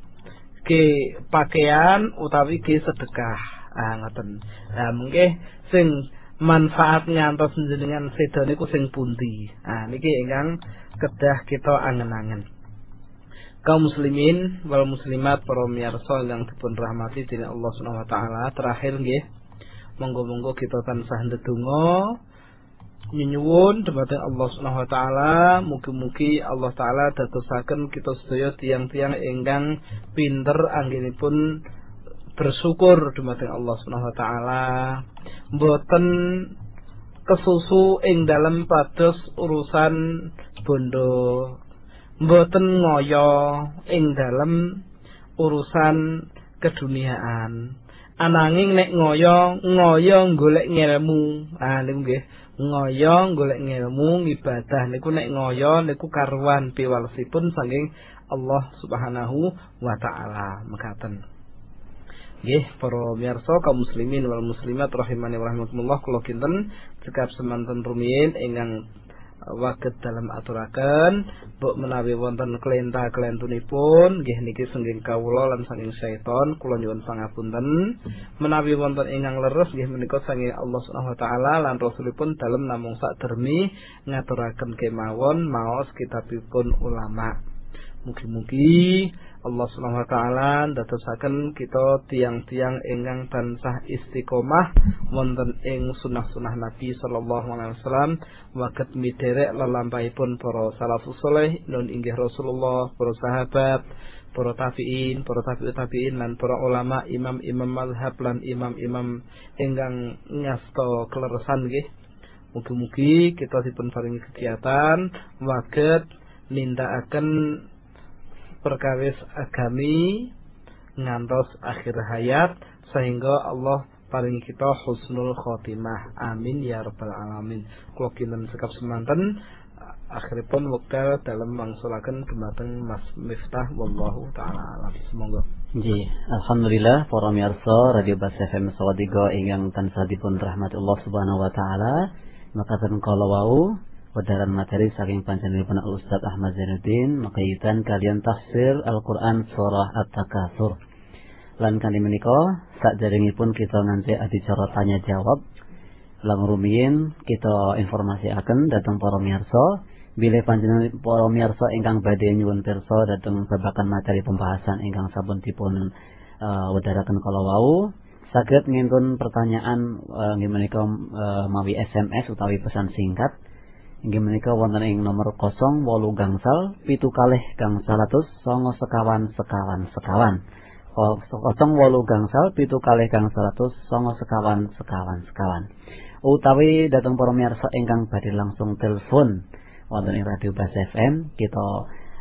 ge pakaian utawi ge sedekah. Ah ngoten. Nah mungkin sing manfaat ngantos jenengan sedo niku sing pundi. Ah niki ingkang kedah kita angen-angen. Kaum muslimin wal muslimat para miyarsa yang dipun rahmati dening Allah Subhanahu wa taala terakhir nggih monggo-monggo kita tansah ndedonga nyuwun dumateng Allah Subhanahu wa taala mugi-mugi Allah taala dadosaken kita sedaya tiang-tiang ingkang pinter anggenipun bersyukur dumateng Allah Subhanahu wa taala. Mboten kesusu ing dalam pados urusan bondo. Mboten ngoyo ing dalam urusan keduniaan. Ananging nek ngoyo ngoyo golek ngelmu. Ah niku nggih. Ngoyo golek ngelmu ibadah niku nek ngoyo niku karuan piwalesipun saking Allah Subhanahu wa taala. Mekaten Nggih, para miyarsa kaum muslimin wal muslimat rahimani wa rahimakumullah kula kinten cekap semanten rumiyin ingkang waget dalam aturaken mbok menawi wonten kelenta kelentunipun nggih niki sengging kawula lan saking seton kula nyuwun pangapunten. Menawi wonten ingkang leres nggih menika saking Allah Subhanahu wa taala lan rasulipun dalem namung sak dermi ngaturaken kemawon maos kitabipun ulama mugi-mugi Allah Subhanahu wa taala ndadosaken kita tiang-tiang ingkang tansah istiqomah wonten ing sunah-sunah Nabi sallallahu alaihi wasallam waget miderek lelampahipun para salafus saleh nun inggih Rasulullah, para sahabat, para tabi'in, para tabi'ut tabi'in lan para ulama, imam-imam mazhab lan imam-imam ingkang ngasta kleresan nggih. Mugi-mugi kita dipun paringi kegiatan waget nindakaken perkawis agami ngantos akhir hayat sehingga Allah paling kita husnul khotimah. Amin ya rabbal alamin. Kula kinten sekap semanten. Akhiripun wekdal dalam mangsulaken dumateng Mas Miftah wallahu taala alam. Semoga. Nggih, alhamdulillah para miyarsa Radio Bas FM Sawadiga ingkang tansah dipun rahmati Allah Subhanahu wa taala. Makaten kala wau Wedaran materi saking panjenenganipun Ustaz Ahmad Zainuddin makaitan kalian tafsir Al-Qur'an surah At-Takatsur. Lan kali menika sakderengipun kita nganti adicara tanya jawab. Lang rumiyin kita informasi akan datang para miyarsa Bila panjenengan para miyarsa ingkang badhe nyuwun pirsa dhateng babagan materi pembahasan ingkang sampun dipun uh, wedharaken kala wau saged ngintun pertanyaan uh, nggih menika uh, mawi SMS utawi pesan singkat inggih menika wonten ing nomor 08 gangsal pitu kalih gangsal atus songo sekawan sekawan sekawan. 08 gangsal pitu kalih gangsal atus songo sekawan sekawan sekawan. Utawi datang para miyarsa ingkang badhe langsung telepon wonten ing Radio Bas FM kita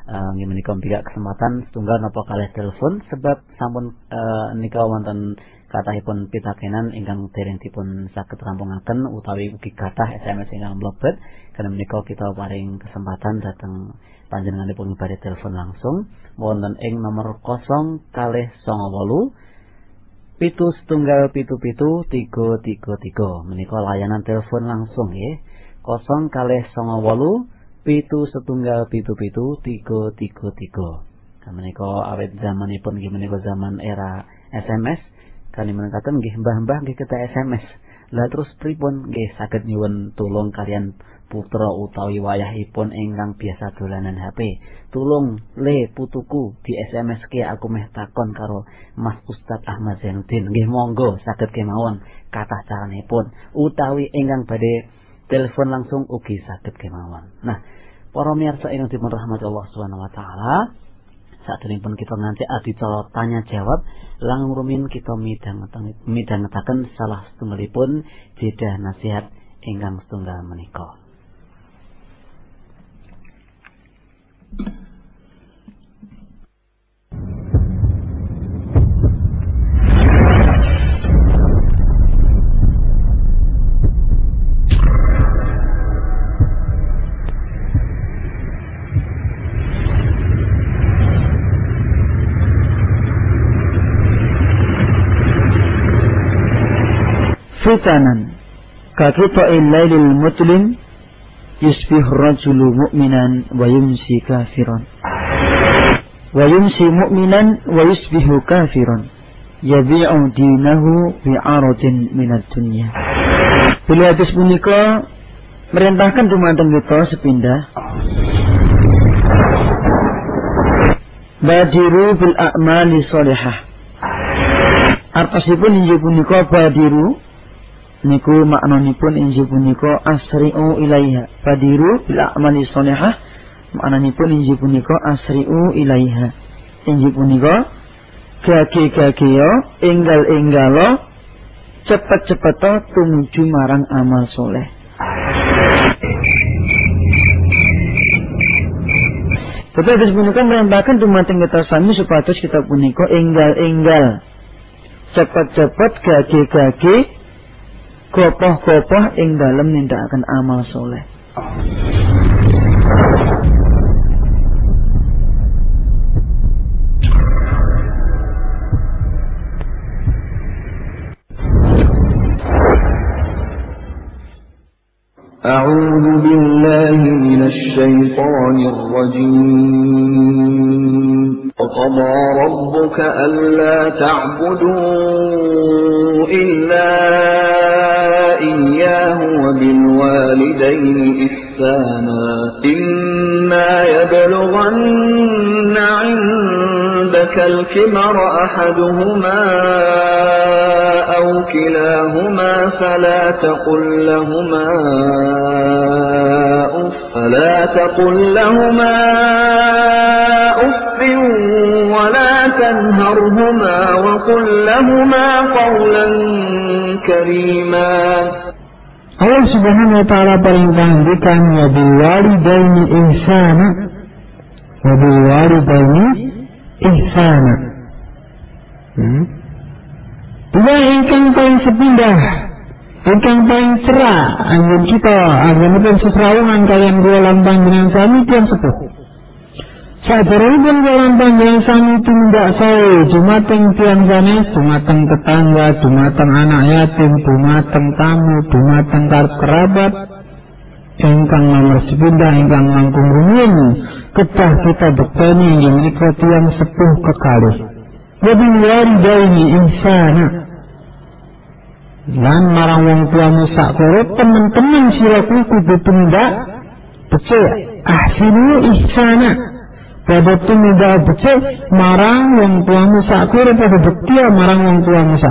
uh, nggih menika kesempatan setunggal napa kalih telepon sebab sampun uh, nika wonten kathahipun pitakenan ingkang dereng dipun saged rampungaken utawi ugi kathah SMS ingkang mlebet. Karena menika kita paring kesempatan dateng panjenenganipun badhe telepon langsung. Wonten ing nomor 0 kalih 98 pitu setunggal pitu pitu tiga tiga tiga. Menika layanan telepon langsung ya kosong kalih songo wolu pitu setunggal pitu pitu tiga tiga tiga. Menika awet zamanipun menika zaman era SMS kali menengkaten nggih mbah-mbah nggih kita SMS lah terus pripun? Nggih saged nyuwun tulung kalian putra utawi wayahipun ingkang biasa dolanan HP tulung le putuku di SMS ke aku meh takon karo Mas Ustadz Ahmad Zainuddin. Nggih monggo saged kemawon kathah caranipun. Utawi ingkang badhe telepon langsung ugi saged kemawon. Nah Para miyarsa ingkang dipun rahmati Allah Subhanahu wa taala, pun kita nanti adicara tanya jawab lang rumin kita midhangetaken salah setunggalipun jeda nasihat ingkang setunggal menika. fitanan kakita'il lil mutlim yusbih rajulu mu'minan wa yumsi kafiran wa yumsi mu'minan wa yusbihu kafiran yabi'u dinahu bi'aradin minat dunya Bila hadis punika merintahkan dumateng kita sepindah. Badiru bil a'mali solehah. Artasipun injil punika badiru niku maknanipun inggih punika asri'u ilaiha. Badiru bil a'mali sholihah maknanipun inggih punika asri'u ilaiha. Inggih punika gage-gageo enggal-enggalo cepet-cepet tumuju marang amal soleh. Tapi hadis punika merintahkan dumateng kita sami supados kita punika enggal-enggal cepet-cepet gage-gage gopoh-gopoh ing dalem nindakaken amal soleh. أعوذ بالله من الشيطان الرجيم. وقضى ربك ألا تعبدوا إلا إياه وبالوالدين إحسانا. إما يبلغن الكبر أحدهما أو كلاهما فلا تقل لهما فلا تقل لهما أف ولا تنهرهما وقل لهما قولا كريما. taala perintahkan wa bil walidaini ihsana wa bil walidaini ihsana. Hmm? Dua ingkang paling sepindah ingkang paling cerah angin kita anggenipun sesawangan kalian kula lan panjenengan sami tiyang sepuh. Saderengipun kula lan panjenengan sami tumindak sae dumateng tiyang sanes, dumateng tetangga, dumateng anak yatim, dumateng tamu, dumateng karep kerabat ingkang nomor sepindah ingkang langkung rumiyin Ketah kita bertani yang nikmati yang sepuh kekali. ini insana. dan marang wong tua Musa korup teman-teman silaku kudu tindak pecah ahsinu ihsana. Pada tindak pecah marang wong tua Musa korup pada bektia marang wong tua Musa.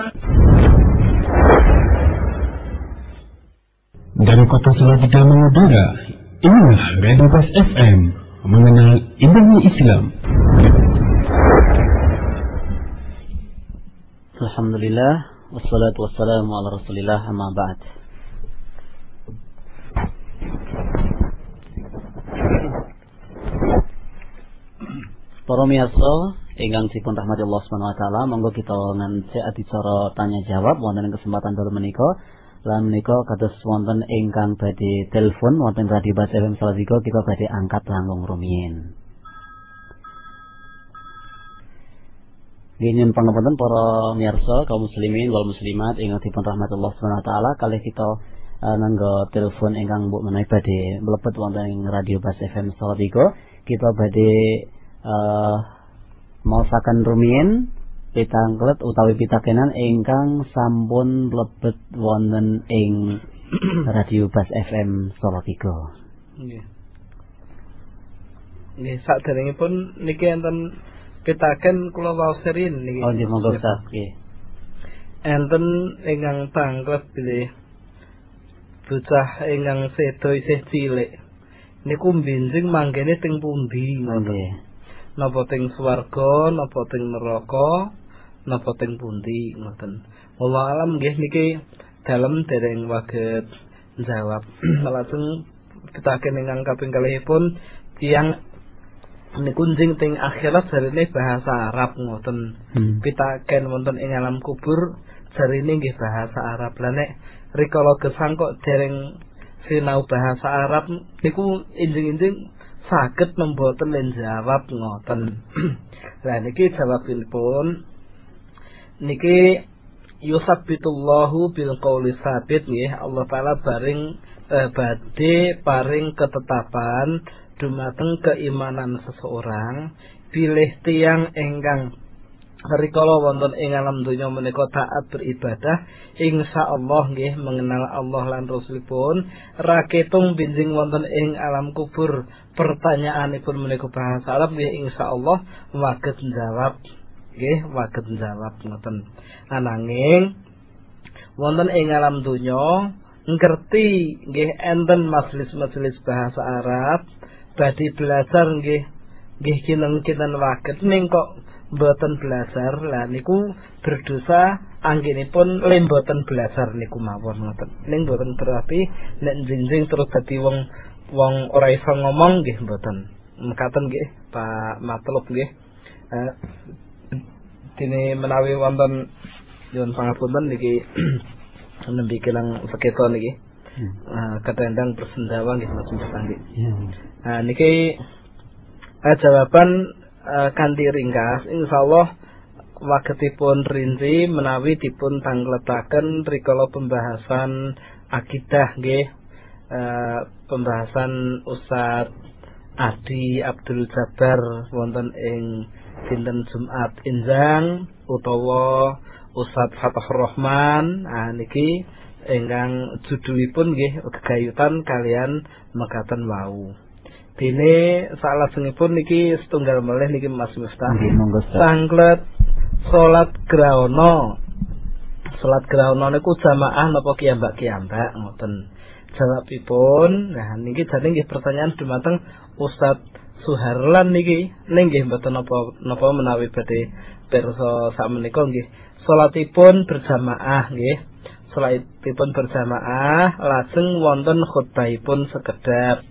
Dari kota Salatiga mengudara, inilah Radio Bas FM, mengenal indahnya Islam. Alhamdulillah wassalatu wassalamu ala Rasulillah amma ba'd. Para miyarsa ingkang dipun rahmati Allah Subhanahu wa taala, monggo kita ngancik adicara tanya jawab wonten kesempatan dalu menika. Lan menika kados wonten ingkang badhe telepon wonten Radio Bas FM Salatiga kita badhe angkat langkung rumiyin. Ingin pangapunten para miyarsa kaum muslimin wal muslimat ingkang dipun rahmatullah subhanahu wa taala. Kalih kita uh, nanggo telepon ingkang mbok menawi badhe mlebet wonten ing Radio Bas FM Salatiga. Kita badhe uh, maosaken rumiyin pitangklet utawi pitakenan ingkang sampun mlebet wonten ing Radio Bas FM Salatiga. Nggih. Nggih, saderengipun niki enten pitaken kula waoserin niki. Oh, nggih monggo Ustaz. Nggih. Enten ingkang tangklet bilih bocah ingkang sedo isih cilik. Niku mbinjing manggene teng pundi? Nggih. Napa teng swarga, napa teng neraka, napa teng pundi ngoten. Wallahu alam nggih niki dalem dereng waget jawab. Lajeng pitaken ingkang kaping kalihipun tiyang niku njing teng akhirat jarine bahasa Arab ngoten. Hmm. Pitaken wonten ing alam kubur jarine nggih bahasa Arab. Lah nek rikala gesang kok dereng sinau bahasa Arab niku injing-injing saged memboten len jawab ngoten. Lah niki jawabipun niki yusabbitullahu bil qauli sabit nggih. Allah taala baring eh, badhe paring ketetapan dumateng keimanan seseorang pilih tiang enggang Rikala wonten ing alam donya menika taat beribadah insyaallah nggih mengenal Allah lan Rasulipun. Raketung binjing wonten ing alam kubur pertanyaanipun menika bahasa Arab nggih insyaallah waget jawab nggih waget jawab ngoten. Ananging wonten ing alam donya ngerti nggih enten majelis-majelis bahasa Arab badhe belajar nggih nggih kinten-kinten waget ning kok boten belajar. Lah niku berdosa anggenipun len boten belajar niku mawon ngoten. Ning boten berarti nek jinjing terus dadi wong wong ora iso ngomong nggih mboten. Mekaten nggih Pak Matlub nggih. Eh, dene menawi wonten nyuwun pangapunten niki nembe kelang seketo niki Hmm. uh, ketendang persendawa nggih Mas Mustandi. Ya. Nah niki eh, jawaban uh, kanthi ringkas insyaallah wagetipun rinci menawi dipun tangletaken rikala pembahasan akidah nggih eh, pembahasan Ustaz Adi Abdul Jabbar wonten ing dinten Jumat Injang utawa Ustaz Fatah Rahman nah niki ingkang judulipun nggih gegayutan kalian mekaten wau. Dene salajengipun niki setunggal melih niki Mas Miftah. Nggih, monggo. Sangklet salat grawana. Salat grawana niku jamaah napa kiyambak-kiyambak ngoten. Jawabipun, nah niki jane nggih pertanyaan dumateng Ustaz Suharlan niki ning nggih mboten napa napa menawi badhe pirsa sakmenika nggih. Salatipun berjamaah nggih. Salatipun berjamaah lajeng wonten khutbahipun sekedap.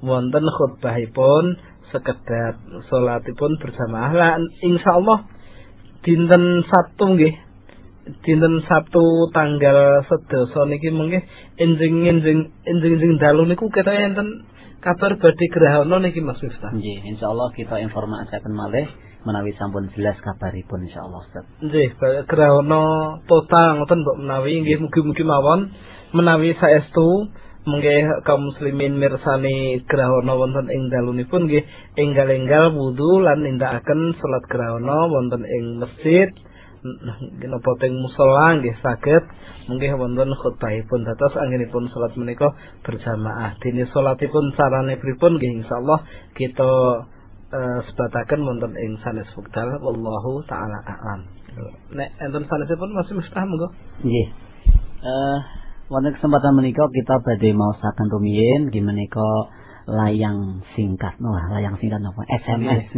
Wonten khutbahipun sekedap salatipun berjamaah lah insyaallah dinten Sabtu nggih dinten Sabtu tanggal sedasa niki mengke enjing-enjing enjing-enjing dalu niku kita enten kabar badhe grahana niki Mas Miftah. Nggih, insyaallah kita informasikan malih menawi sampun jelas kabaripun insyaallah Ustaz. Nggih, grahana total ngoten mbok menawi nggih mugi-mugi mawon menawi saestu mengke kaum muslimin mirsani grahana wonten ing dalunipun nggih enggal-enggal wudu lan nindakaken salat grahana wonten ing masjid napa teng musala nggih saged. Mungkin wonten khutbahipun. Dados anggenipun salat menika berjamaah. Dene salatipun carane pripun nggih insyaallah kita eh, sebataken wonten ing sanes wekdal. Wallahu taala a'lam. Nek enten sanesipun masih mustah monggo. Nggih. Eh wonten kesempatan menika kita badhe maosaken rumiyin. Nggih menika layang singkat wah layang singkat napa SMS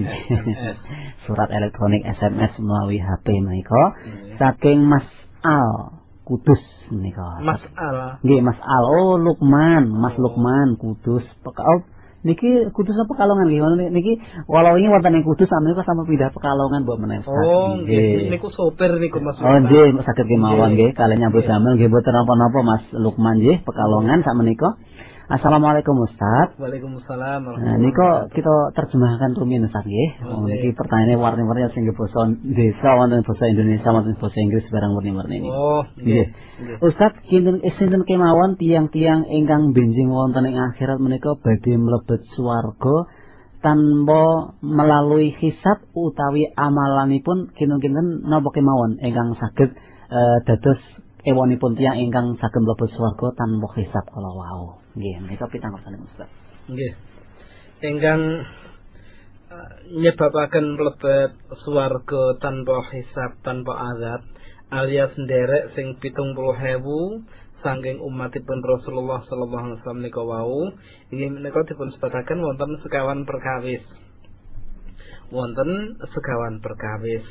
surat elektronik SMS melalui HP menika. Saking Mas Al Kudus menika. Mas Al. Nggih Mas Al. Oh Lukman. Mas Lukman Kudus. Oh, niki Kudus apa Pekalongan nggih? Niki walau ini wonten ing Kudus sami sama pindah Pekalongan mbok menawi Oh, nggih. niku sopir niku Mas. Oh nggih, saged kemawon nggih, kalian nyambut damel nggih boten napa-napa Mas Lukman nggih, Pekalongan sak menika. Assalamualaikum Ustaz. Waalaikumsalam. Nah, niko kita terjemahkan rumiyin Ustaz nggih. Oh, niki pertanyaane warni-warni sing basa desa wonten basa Indonesia wonten basa Inggris barang warni-warni niki. Oh, Nggih. Ustaz kinten sinten kemawon tiang-tiang ingkang benjing wonten ing akhirat menika badhe mlebet swarga tanpa melalui hisab utawi amalanipun kinten-kinten napa kemawon ingkang saged eh, dados ewonipun tiang ingkang saged mlebet swarga tanpa hisab kala wau. Nggih, menika pitangkursan Ustaz. Nggih. Ingkang eh, nyebabaken mlebet swarga tanpa hisab tanpa azab alias nderek sing 70.000 saking umatipun Rasulullah sallallahu alaihi wasallam nika wau inggih menika dipun sebataken wonten sekawan perkawis. Wonten sekawan perkawis.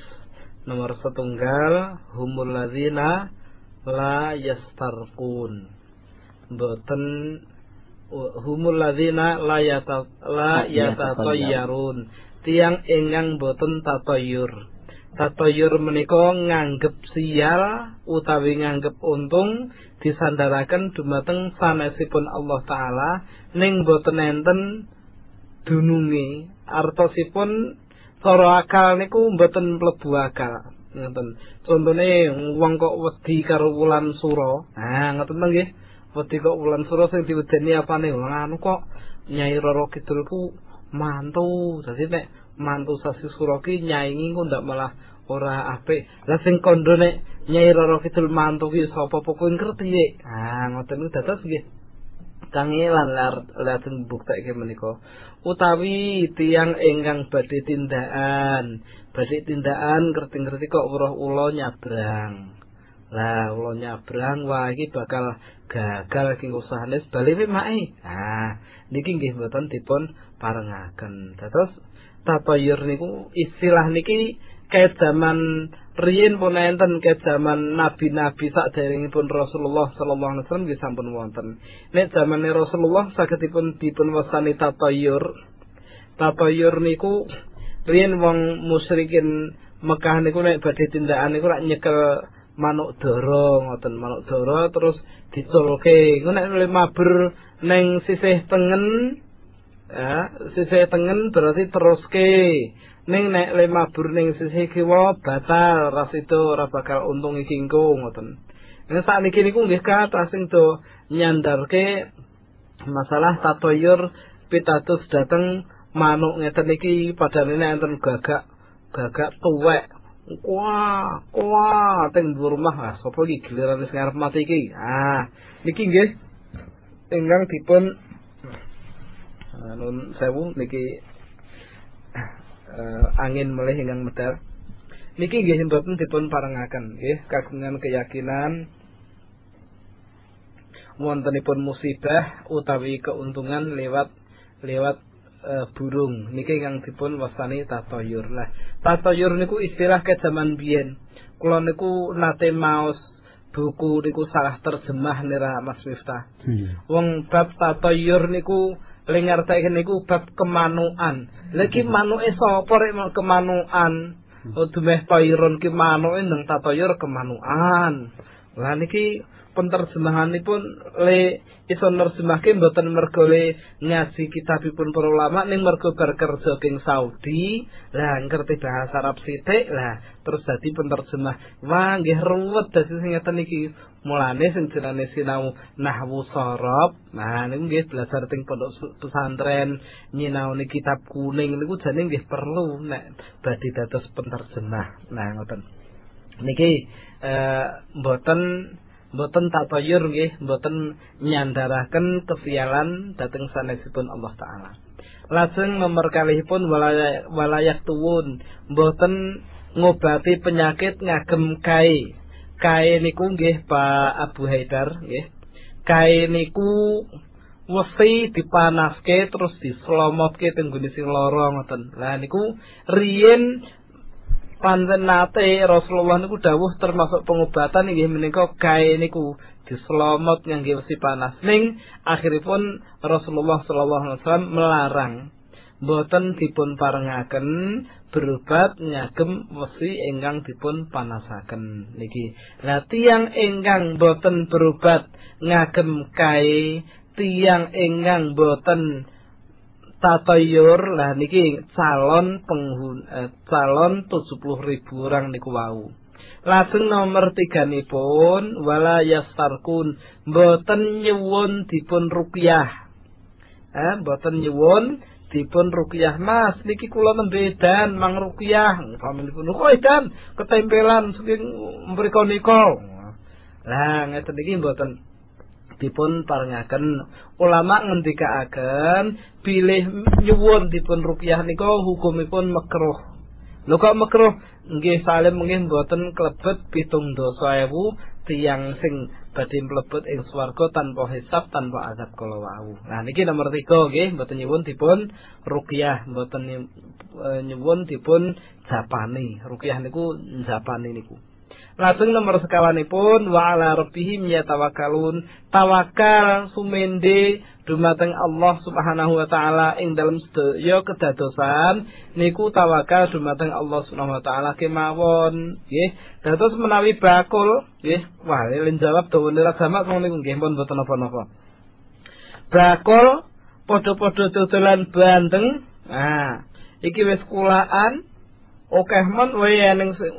Nomor setunggal humul ladzina la yastarqun. Mboten humul ladzina la yata la yatatayyarun. Tiang ingkang boten tatayur Tatoyur menika nganggep sial utawi nganggep untung disandaraken dumateng sanesipun Allah taala ning boten enten dununge artosipun cara akal niku mboten mlebu akal. Ngoten. Contone wong kok wedi karo wulan sura. Ha ngoten nggih wedi kok wulan sura sing diwedeni apane anu kok nyai roro kidul ku mantu dadi nek mantu sasi sura ki nyaingi ku ndak malah ora apik. Lah sing kandha nek Nyai Roro Kidul mantu ki sapa pokoke ngerti ye. Ah ngoten niku dados nggih. Kangelan lar lajeng buktekke menika. Utawi tiang ingkang badhe tindakan, badhe tindakan ngerti-ngerti kok weruh ula nyabrang. Lah ula nyabrang wah iki bakal gagal iki usahane bali mae. Ah niki nggih mboten dipun parengaken. Dados tatayur niku istilah niki kait zaman riyin pun enten kait zaman nabi-nabi saderengipun Rasulullah sallallahu alaihi wasallam nggih sampun wonten. Nek zamane Rasulullah sagedipun dipun wasani tatayur. Tatayur niku riyin wong musyrikin Mekah niku nek badhe tindakan niku rak nyekel manuk dara ngoten manuk dara terus diculke. Engko nek mabur ning sisih tengen ya, sisih tengen berarti teruske ning nek le mabur ning sisih kiwa batal ras itu ora bakal untung iki engko ngoten. Nek sak niki niku nggih kata sing do nyandarke masalah tatoyur pitatus dateng manuk ngeten iki padane nek enten gagak gagak tuwek wah wah teng rumah lah. Sapa iki giliran sing arep mati iki? Ah niki nggih. Ingkang dipun nun sewu niki uh, angin melih ingkang medal niki nggih mboten dipun parengaken nggih. Kagungan keyakinan wontenipun musibah utawi keuntungan lewat lewat uh, burung niki ingkang dipun wastani tatoyur lah tatoyur niku istilah ke zaman biyen kula niku nate maos buku niku salah terjemah nira Mas Miftah. Hmm. Wong bab tatoyur niku lengar tak niku bab kemanuan. Lagi manuke sapa rek kemanuan? Oh dumeh toiron ki manuke nang tatoyor kemanuan. Lah niki penterjemahanipun le iso nerjemahke mboten mergo le ngaji kitabipun para ulama ning mergo kerja king Saudi. Lah ngerti bahasa Arab sithik. Lah terus dadi penterjemah. Wah nggih ruwet dadi sing ngeten iki. Mulane sing jenenge sinau nahwu sorab nah niku nggih belajar teng pondok pesantren nyinaoni kitab kuning. Niku jane nggih perlu nek badhe dados penterjemah. Nah ngoten. Niki eh mboten mboten tatayur nggih mboten nyandaraken kesialan dhateng sanesipun Allah taala. Lajeng nomor kalihipun walayak tuwun mboten ngobati penyakit ngagem kae. Kae niku nggih Pak Abu Haidar nggih. Kae niku wesi dipanaske terus dislomotke teng gune sing lara ngoten. Lah niku riyen panten nate Rasulullah niku dawuh termasuk pengobatan inggih menika kae niku diselomot ngangge wesi panas. Ning akhiripun Rasulullah sallallahu alaihi wasallam melarang boten dipun parengaken berobat nyagem wesi ingkang dipun panasaken. Niki. Lah tiang ingkang boten berobat ngagem kae tiang ingkang boten tatayur lah niki calon penghun eh, calon 70.000 orang niku wau. Lajeng nomor 3 nipun wala yastarkun mboten nyuwun dipun ruqyah. Eh mboten nyuwun dipun ruqyah Mas niki kula nembe dan mang ruqyah pamanipun kok edan ketempelan saking mriko nika. Lah ngeten iki mboten dipun parengaken. Ulama ngendikaaken pilih nyuwun dipun rupiah nika hukumipun makruh. Lho kok makruh? Nggih salim nggih mboten klebet pitung dosa ewu tiang sing badhe mlebet ing swarga tanpa hisab tanpa azab kala wau. Nah niki nomor 3 nggih mboten nyuwun dipun rupiah mboten e, nyuwun dipun japani. Rupiah niku japani niku Lajeng nomor sekawanipun wa ala rabbihim yatawakkalun. Tawakal sumende dumateng Allah Subhanahu wa taala ing dalam sedaya kedadosan. Niku tawakal dumateng Allah Subhanahu wa taala kemawon. Nggih. Dados menawi bakul. Nggih. Wah lin jawab dawa nira sama niku nggih pun boten napa-napa. Bakul padha-padha dodolan bandeng. Nah iki wis kulaan. Akeh men wae ning sing,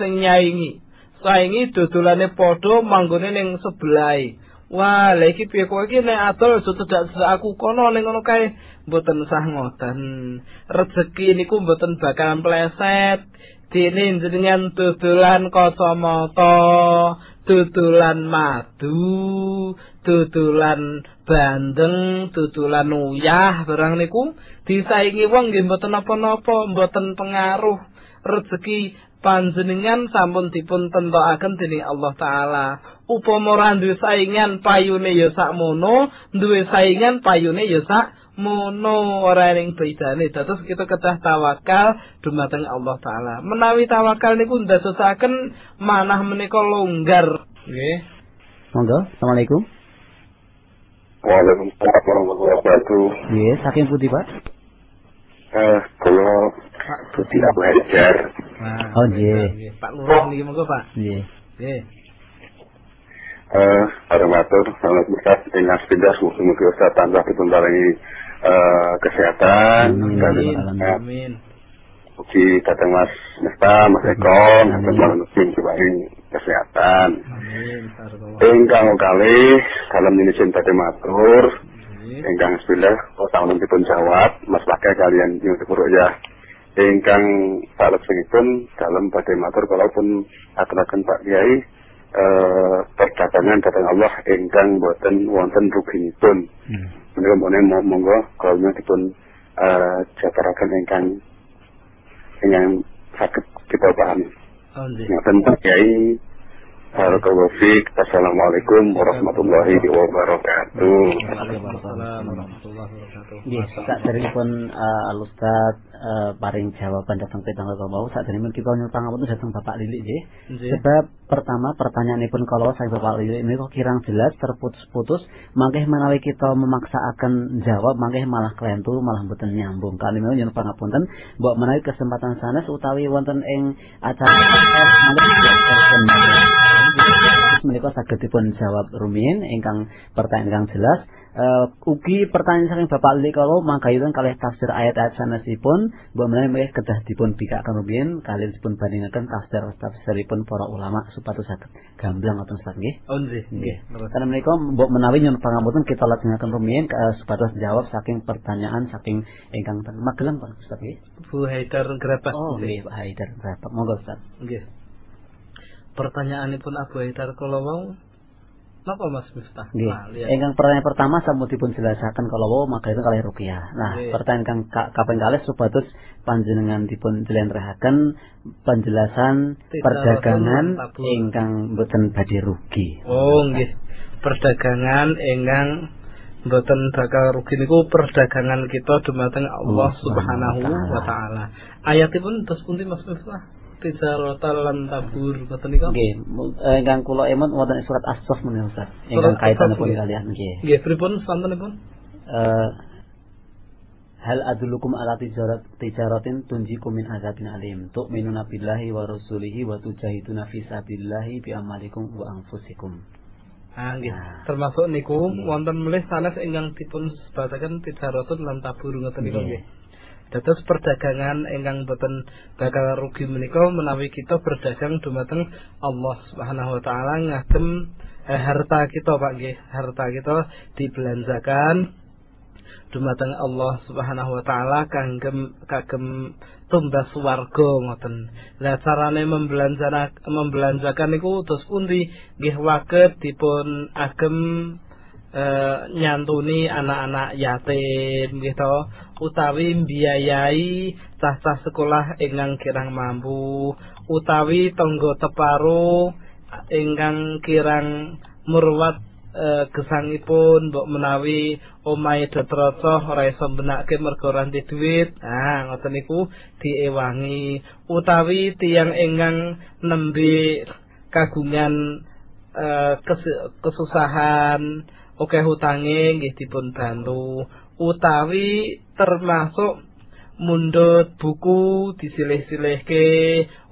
sing nyaingi saingi dodolane padha manggone ning sebelahe Wah, lha iki piye kowe iki nek adol tidak aku kono ning ngono kae mboten sah ngoten. Rezeki niku mboten bakalan pleset. Dene jenengan dodolan kacamata, dodolan madu, dodolan bandeng, dodolan uyah barang niku disaingi wong nggih mboten napa-napa, mboten pengaruh rezeki panjenengan sampun dipun tentokaken dening Allah taala. Upama ora duwe saingan payune ya sakmono, duwe saingan payune ya sakmono ora ning bedane. Dados kita kedah tawakal dumateng Allah taala. Menawi tawakal niku ndadosaken manah menika longgar. Nggih. Monggo, Assalamualaikum. Waalaikumsalam warahmatullahi wabarakatuh. Nggih, saking pundi, Pak? Eh, Pak Budi Pak Hajar. Nah, oh nggih. Iya. Pak Lurah niki monggo Pak. Nggih. Nggih. Eh, para matur, salam berkat ing aspidas mugi-mugi Ustaz tambah dipunparingi eh kesehatan dan amin. oke datang Mas Nesta, Mas Eko, Mas Nusmin diparingi kesehatan. Amin. Ingkang kali dalam nyusun tadi matur, ingkang sebelah kota untuk pun jawab pakai kalian yang dikuruk ya Ingkang salebetipun dalam badai matur kalaupun aturaken Pak Kiai eh perdagangan datang Allah ingkang boten wonten ruginipun. Hmm. Menika mo- monggo kalau dipun eh jataraken ingkang ingkang saged kita pahami. Oh. Ngoten Pak Kiai. Barakallahu fiik. Assalamualaikum warahmatullahi wabarakatuh. Waalaikumsalam warahmatullahi wabarakatuh. Nggih, sakderengipun uh, Al Ustaz uh, paring jawaban datang ke tanggal mau sakderengipun kita nyuwun pangapunten datang Bapak Lili nggih. Nggih. Sebab pertama pertanyaanipun kalau saya Bapak ini kok kirang jelas terputus-putus mangkeh menawi kita memaksa akan jawab mangkeh malah kelentu malah mboten nyambung. Kali mau nyuwun pangapunten mbok menawi kesempatan sanes utawi wonten ing acara menika saged dipun jawab rumiyin ingkang pertanyaan ingkang jelas Eh, ugi pertanyaan saking Bapak Lili kalau mangkayutan kalih tafsir ayat-ayat sanesipun mbok menawi mengke kedah dipun bikaken rumiyin kalian dipun bandingaken tafsir tafsiripun para ulama supados saged gamblang ngoten Ustaz nggih. Oh, nggih. Karena mereka mbok menawi nyuwun pangapunten kita lajengaken rumiyin eh, supados jawab saking pertanyaan saking ingkang ten Magelang Pak Ustaz nggih. Bu Haidar Gerabah. Oh nggih Pak Haidar berapa monggo Ustaz. Nggih. Pertanyaanipun Abu Haidar kala wau napa Mas Miftah? Nggih. Nah. Ingkang pertanyaan pertama sampun dipun jelasaken kalau wau maka itu kalih rupiah. Nah, Nggih. pertanyaan kang ka- kaping kalih supados panjenengan dipun jlentrehake penjelasan Tidak perdagangan ingkang boten badhe rugi. Oh, nggih. Perdagangan ingkang mboten bakal rugi niku perdagangan kita dumateng Allah Allah Subhanahu Subhanahu wa taala. Ayatipun terus pundi Mas Miftah? Tijaratan lan tabur ngoten niku. Nggih, eh, ingkang kula emun wonten surat As-Saff menika Ustaz. Ingkang kaitanipun kalian nggih. Nggih, pripun santenipun? Eh, Hal adulukum ala tijarat tijaratin tunjikum min azabin alim tu'minuna billahi wa rasulihi wa tujahiduna fi sabilillahi bi amalikum wa anfusikum. Ah, nggih. Nah. Termasuk niku wonten melih sanes ingkang dipun sebasaken tijaratun lan tabur ngoten niku Nggih. Dados perdagangan ingkang boten bakal rugi menika menawi kita berdagang dumateng Allah Subhanahu wa taala ngagem eh, harta kita Pak nggih. Harta kita dibelanjakan dumateng Allah Subhanahu wa taala kagem kagem tumbas warga ngoten. Lah carane membelanjana membelanjakan niku terus pundi nggih waget dipun agem eh, nyantuni anak-anak yatim gitu utawi mbiayai cah-cah sekolah ingkang kirang mampu utawi tangga teparo ingkang kirang murwat eh, gesangipun mbok menawi omahe detrocoh ora iso benake mergo ora ndek dhuwit. Ah ngoten niku diewangi. Utawi tiyang ingkang nembe kagungan eh, kes- kesusahan oke hutange nggih dipun bantu. Utawi termasuk mundut buku disilih-silihke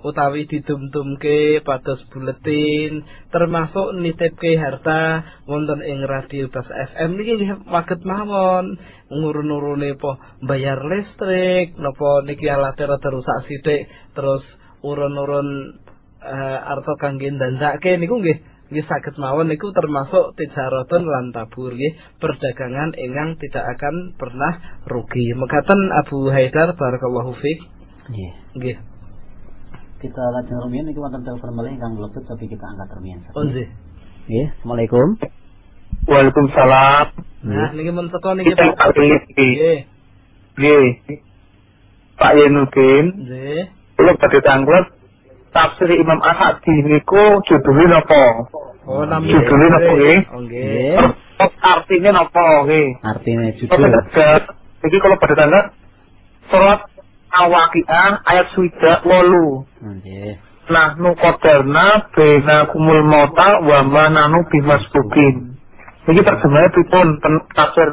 utawi didum-dumke pados buletin termasuk nitipke harta wonten ing radio Bas FM niki nggih waget mawon. Ngurun-urune apa bayar listrik napa niki rada rusak sithik terus urun-urun eh, arta kangge ndandake niku nggih nggih saged mawon niku termasuk tijaratun lan tabur nggih perdagangan ingkang tidak akan pernah rugi. Mekaten Abu Haidar barakallahu fiik. Nggih. Nggih. Kita lajeng rumiyin iki wonten telepon malih ingkang mlebet tapi kita angkat rumiyin. Oh nggih. Nggih, Assalamualaikum. Waalaikumsalam. Nah, niki men teko niki Kita Pak. Nggih. Nggih. Pak Yenudin, Nggih. kula badhe tanglet tafsir Imam Ahadi niku judule napa? Oh, nami. Judule napa nggih? Nggih. Nggih. Artine napa nggih? Artine Oke, judul. Iki kalau pada tanglet surat Al-Waqiah ayat swidak wolu. Nggih. Nah, nu kodarna bena kumul mota wa mananu bimasbukin. Iki terjemahnya pripun tafsir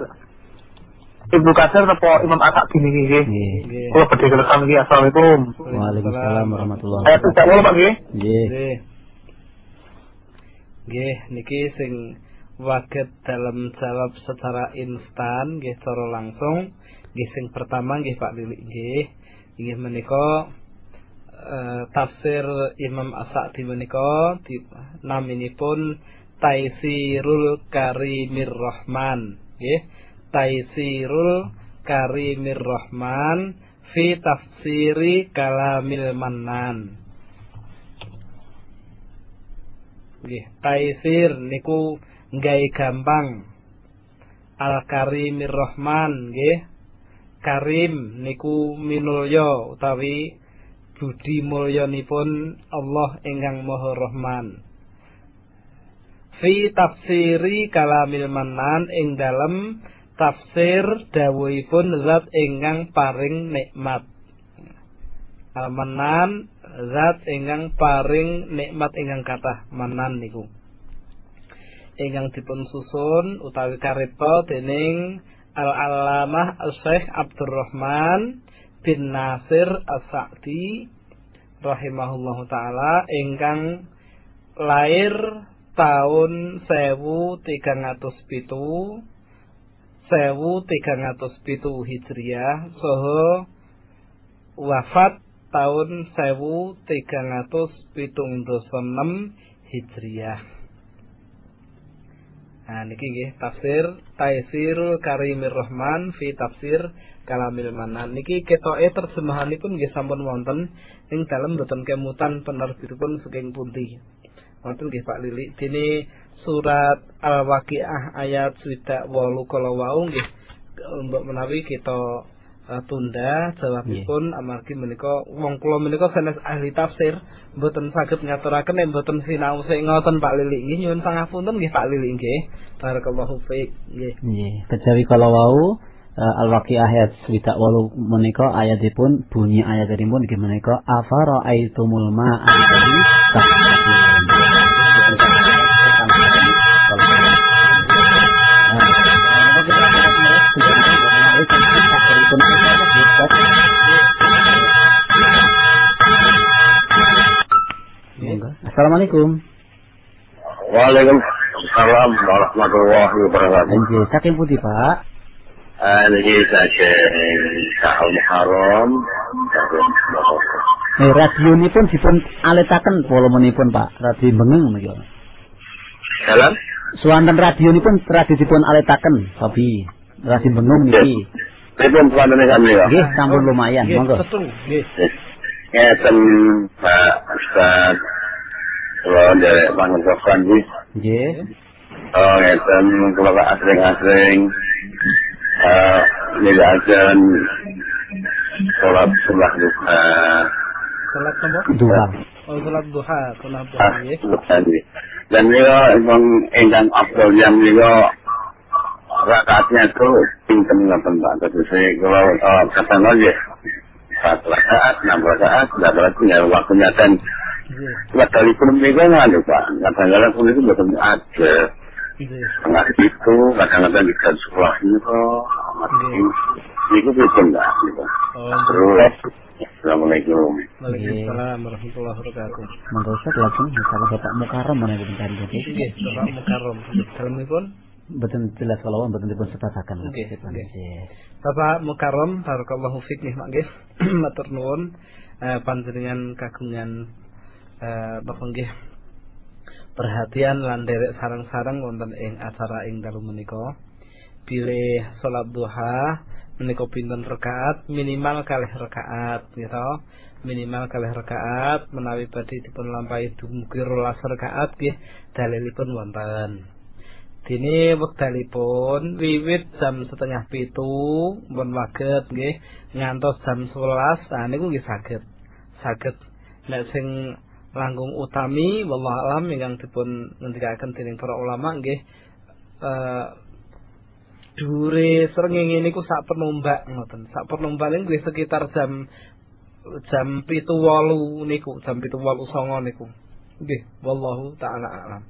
Ibnu Katsir napa Imam As-Sa'di niki nggih. Nggih. Nggih. Kula badhe kelekam niki. Assalamualaikum. Waalaikumsalam warahmatullahi Ayat swidak wolu Pak nggih. Nggih. Nggih. Nggih, niki sing waget dalam jawab secara instan nggih cara langsung. Nggih sing pertama nggih Pak Lili nggih. Nggih menika eh, tafsir Imam As-Sa'di menika di naminipun Taisirul Karimir Rahman nggih. Taisirul Karimir Rahman fi tafsiri kalamil mannan. Nggih, taisir niku nggawe gampang. Al Karimir Rahman nggih. Karim niku minulya utawi budi mulyanipun Allah ingkang Maha Rahman. Fi tafsiri kalamil manan ing dalem tafsir dawuhipun zat ingkang paring nikmat. Al-Manan zat ingkang paring nikmat ingkang kathah manan niku. Ingkang dipun susun utawi karipta dening Al-Allamah Al-Syekh Abdurrahman bin Nasir As-Sa'di rahimahullahu taala ingkang lair tahun 1307 1307 Hijriah saha wafat tahun 1376 Hijriah. Nah niki nggih tafsir Taisirul Karimir Rahman fi tafsir Kalamil Manan. Niki ketoke terjemahanipun nggih sampun wonten ing dalem boten kemutan penerbitipun saking pundi. Wonten nggih Pak Lili. Dene surat Al-Waqiah ayat swidak wolu kala wau nggih untuk menawi kita uh, tunda jawabipun amargi menika wong kula menika sanes ahli tafsir mboten saged ngaturaken nek mboten sinau sing ngoten Pak Lili nggih nyuwun pangapunten nggih Pak Lili nggih barakallahu fiik nggih Nggih, kejawi kalau wau eh, Al-Waqiah ayat swidak wolu menika ayatipun bunyi ayatipun nggih menika afara aitumul ma'a Assalamualaikum. Waalaikumsalam warahmatullahi wabarakatuh. Ini saking putih Pak. Eh, ini saja sahur Muharram. ini radio ini pun dipun aletakan volume ini pun Pak. Radio bengang mungkin. Jalan? Suantan radio ini pun radio dipun aletakan, Sobi. Radio Mengeng ini. Ini pun suantan ini kami, ya? Ini sambung lumayan, monggo. Ya, Ngeten Pak Ustadz kalau dari Pangan Sofran sih. Nggih. Oh, ngeten kula asring-asring eh nyedaken sholat oh, sholat duha. sholat napa? Duha. Ah, oh, salat duha, salat duha nggih. Dan niku wong ingkang afdal yang niku rakaatnya itu pinten ngaten Pak tegese kula kapan nggih. satu rakaat, enam rakaat, dan tinggal waktunya dan kan Padahal menika nganu Pak, kadang-kadang pun itu betul ada. Setengah itu, kadang-kadang di kan sekolah itu, itu betul enggak gitu. Terus, Assalamualaikum. Waalaikumsalam warahmatullahi wabarakatuh. Monggo Ustaz langsung salah Bapak Mukarram mana bentar jadi. Nggih, Bapak Mukarram. Dalemipun Betul jelas kalau betul dipun sepasakan. Nggih, nggih. Bapak Mukarram, barakallahu fik nih Mak nggih. Matur nuwun eh, panjenengan kagungan eh nggih perhatian lan derek sarang-sarang wonten ing acara ing dalu menika. Pilih salat duha menika pinten rakaat minimal kalih rakaat gitu. Minimal kalih rakaat menawi badhe dipun lampahi dumugi 12 rakaat nggih dalilipun wonten. Dini wekdalipun wiwit jam setengah pitu pun waget nggih ngantos jam 11 nah niku nggih saged. Saged nek sing langkung utami wallahu alam ingkang dipun ngendikaken dening para ulama nggih eh dure srengenge niku sak penombak ngoten. Sak penombak niku sekitar jam jam pitu wolu niku, jam pitu wolu songo niku. Nggih, wallahu taala alam.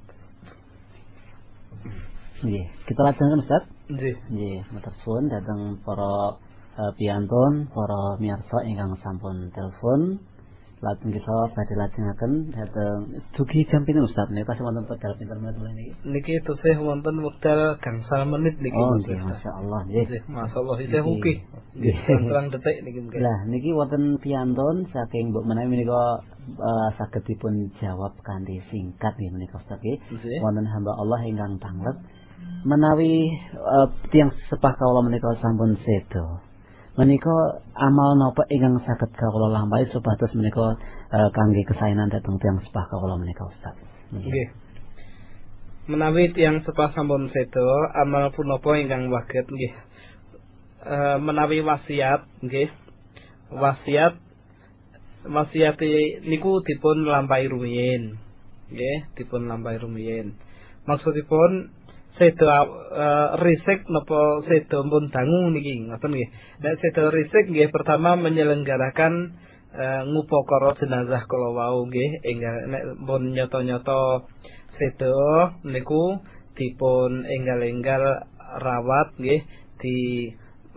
Nggih, kita lajengaken Ustaz. Nggih. Nggih, matur suwun dhateng para uh, piyantun, para miyarsa ingkang sampun telepon. Lajeng kita badhe lajengaken dhateng dugi jam pinten Ustaz pas wonten pedal pinten menit mulai niki. Niki tesih wonten wekdal gangsal menit niki. Oh, nggih, masyaallah nggih. Masyaallah isih. Nggih, terang detik niki mungkin. Lah niki wonten saking Mbok menawi menika uh, saged dipun jawab kanthi singkat nggih menika Ustaz nggih. Wonten hamba Allah ingkang panglet menawi uh, tiang sepah kawula menika sampun sedo. Menika amal napa ingkang saged kawula lampahi supados menika uh, kangge kesaenan dhateng tiang sepah kawula menika Ustaz. Nggih. Menawi tiyang sepah sampun sedo, amal punapa ingkang waget nggih. E, menawi wasiat nggih. Wasiat wasiat niku dipun lampahi rumiyin. Nggih, dipun lampahi rumiyin. Maksudipun sedo uh, risik napa sedo pun dangu niki ngoten nggih. Nek sedo risik nggih pertama menyelenggarakan uh, ngupakara jenazah kala wau nggih enggal nek pun nyoto-nyoto sedo niku dipun enggal-enggal rawat nggih di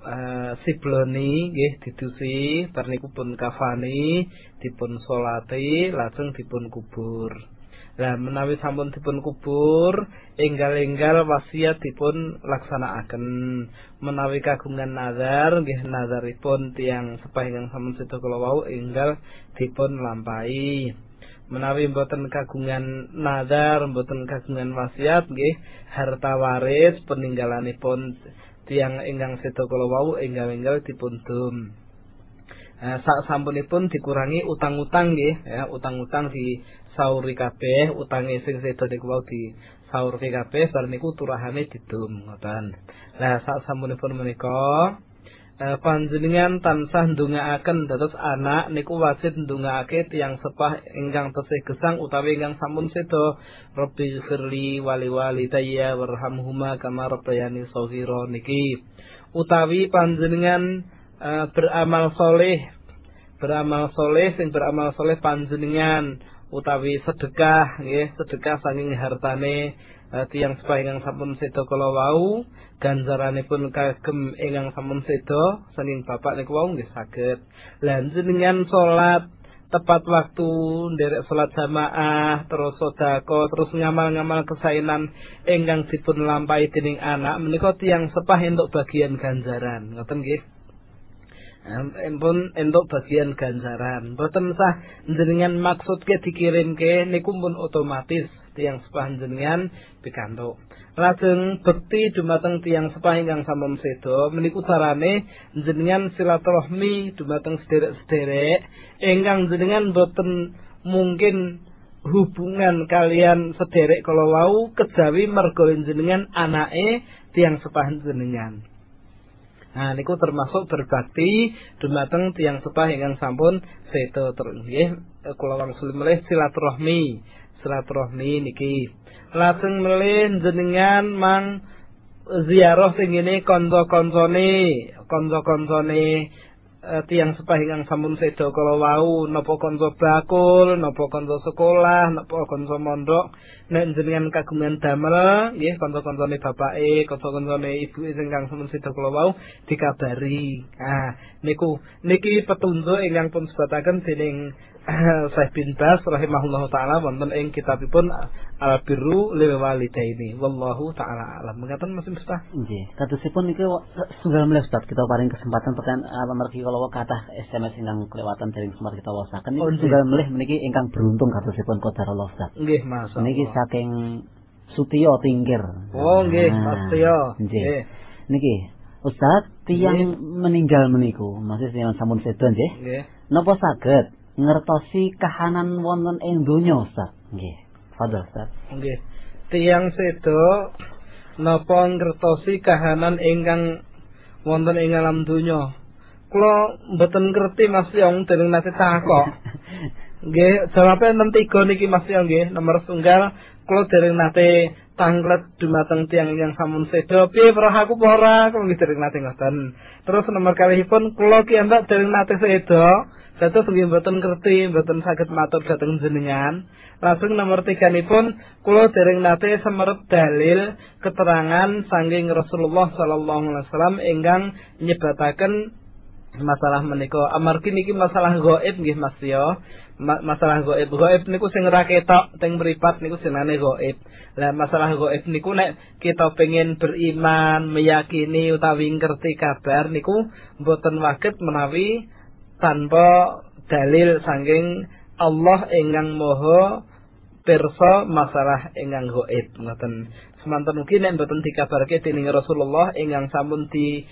uh, sibloni nggih didusi bar niku pun kafani dipun salati lajeng dipun kubur. Lah menawi sampun dipun kubur, enggal-enggal wasiat dipun laksanakaken. Menawi kagungan nazar, nggih nazaripun tiang sepah ingkang sampun seda kala wau enggal dipun lampahi. Menawi mboten kagungan nazar, mboten kagungan wasiat nggih harta waris peninggalanipun tiang ingkang seda kala wau enggal-enggal dipun dum. Eh, sak sampunipun dikurangi utang-utang nggih ya utang-utang di sauri kabeh utange sing sedo niku wau di saurke kabeh bar niku turahane didum ngoten. Lah sak sampunipun menika eh, panjenengan tansah ndongaaken dados anak niku wajib ndongaake tiyang sepah ingkang tesih gesang utawi ingkang sampun sedo Rabbi firli wali walidayya warhamhuma kama rabbayani shaghira niki utawi panjenengan uh, beramal soleh beramal soleh sing beramal soleh panjenengan utawi sedekah nggih sedekah saking hartane uh, tiyang sepah ingkang sampun sedo kala wau ganjaranipun kagem ingkang sampun sedo saking bapak niku wau nggih saged. Lan jenengan salat tepat waktu nderek salat jamaah terus sedekah terus ngamal-ngamal kesaenan ingkang dipun lampahi dening anak menika tiyang sepah entuk bagian ganjaran. Ngoten nggih Empun entuk bagian ganjaran. Boten sah jenengan maksudke dikirimke niku pun otomatis tiang sepah jenengan pikantuk. Lajeng bekti dumateng tiang sepah ingkang sampun sedo meniku carane jenengan silaturahmi dumateng sederek-sederek ingkang jenengan boten mungkin hubungan kalian sederek kalau wau kejawi mergo jenengan anake tiang sepah jenengan. Nah niku termasuk berbakti dumateng tiang sepah ingkang sampun sedo terus. Nggih kula wangsul melih silaturahmi. Silaturahmi niki. Lajeng melih jenengan mang ziarah sing ngene kanca-kancane. Kanca-kancane eh, tiang sepah ingkang sampun seda kala wau. Napa kanca bakul napa kanca sekolah napa kanca mondok nek jenengan kagungan damel nggih kanca-kancane bapake kanca-kancane ibuke ingkang sampun seda kala wau dikabari ah niku niki petunjuk ingkang pun sebataken dening Syekh bin Bas rahimahullah taala wonten ing kitabipun Al Birru lil Walidaini wallahu taala alam. Mengatakan Mas Miftah. Nggih, kadosipun niki setunggal menit Ustaz kita paring kesempatan tekan apa mergi kalau kathah SMS ingkang kelewatan dari sempat kita wasaken Oh, niki nggih. setunggal menit meniki ingkang beruntung kadosipun qadarullah Ustaz. Nggih, Mas. Niki saking Sutio Tingkir. Oh, nggih, Nah, Tio. Nggih. Niki Ustaz, tiang meninggal meniku, masih yang sampun sedo nggih. Nggih. Napa saged ngertosi kahanan wonten ing donya Ustaz? Nggih. Fadhil Ustaz. Nggih. Tiang sedo napa ngertosi kahanan ingkang wonten ing alam donya. Kula mboten ngerti Mas Yong dening nate takok. Nggih, jawabe enten tiga niki Mas Yong nggih. Nomor tunggal kula dereng nate tanglet dumateng tiang yang sampun sedo. Piye roh aku ora? Kula dereng nate ngoten. Terus nomor kalihipun kula ki ambak dereng nate sedo. Dados nggih mboten ngerti, mboten saged matur dhateng jenengan. Langsung nomor tiga pun kula dereng nate semerep dalil keterangan sanging Rasulullah sallallahu alaihi wasallam ingkang nyebataken masalah menika amargi niki masalah gaib nggih Mas yo Ma- masalah gaib. Gaib niku sing ora ketok teng mripat niku jenenge gaib. Lah masalah gaib niku nek kita pengen beriman meyakini utawi ngerti kabar niku mboten waget menawi tanpa dalil sanging Allah ingkang moho pirsa masalah ingkang gaib ngoten. Semanten ugi nek mboten dikabarke dening Rasulullah ingkang sampun di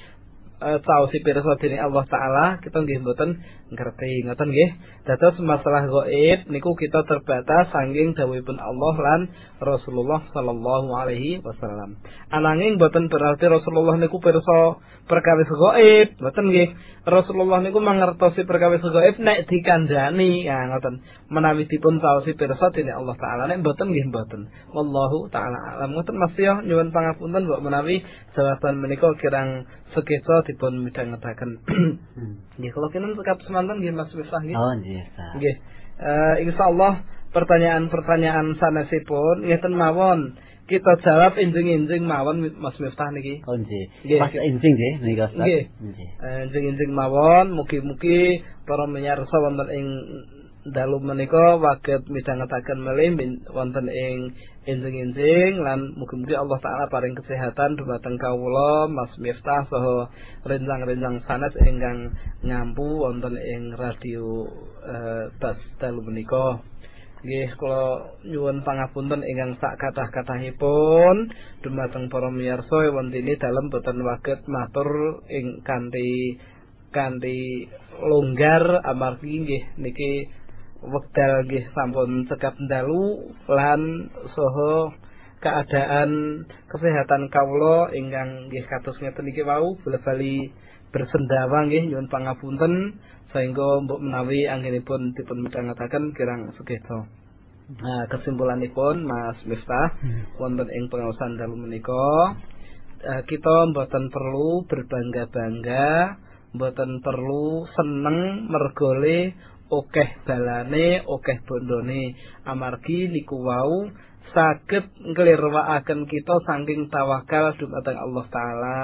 eh, sausi pirsa dening Allah taala kita nggih mboten ngerti ngoten nggih. Dados masalah gaib niku kita terbatas sanging dawuhipun Allah lan Rasulullah sallallahu alaihi wasallam. Ananging mboten berarti Rasulullah niku pirsa perkawis gaib mboten nggih? Rasulullah niku mangertosi perkawis gaib nek dikandhani ya ngoten. Menawi dipun sausi pirsa dening Allah taala nek mboten nggih mboten. Wallahu taala alam. Ngoten Mas yo nyuwun pangapunten mbok menawi jawaban menika kirang sekeca dipun midhangetaken. Nggih kula kenen sekap semanten nggih Mas Miftah nggih? Oh nggih nggih. Eh, insyaallah pertanyaan-pertanyaan sanesipun ngeten mawon kita jawab injing-injing mawon Mas Miftah niki Oh nggih. Pas enjing nggih menika Ustaz. Nggih. Eh, injing-injing mawon mugi-mugi para penyarsa wonten ing dalu menika waget midhangetaken malih min- wonten ing injing-injing lan mugi-mugi Allah taala paring kesehatan dumateng kawula Mas Miftah saha rencang-rencang sanes ingkang ngampu wonten ing radio eh, Bas dalu menika Nggih kula nyuwun pangapunten ingkang sak kathah-kathahipun. Dumateng para miyarsa wonten dalem boten waget matur ing kanthi kanthi longgar. Amargi nggih niki wekdal nggih sampun cekap dalu lan saha keadaan kesehatan kawula ingkang nggih kados ngeten iki wau bola-bali bersendawa nggih nyuwun pangapunten sehingga mbok menawi anggenipun dipun midhangetaken kirang sekeca. Nah, kesimpulanipun Mas Miftah wonten ing pengawasan dalu menika eh, kita mboten perlu berbangga-bangga, mboten perlu seneng mergole okeh balane, okeh bondone. Amargi niku wau saged nglirwakaken kita saking tawakal dumateng Allah taala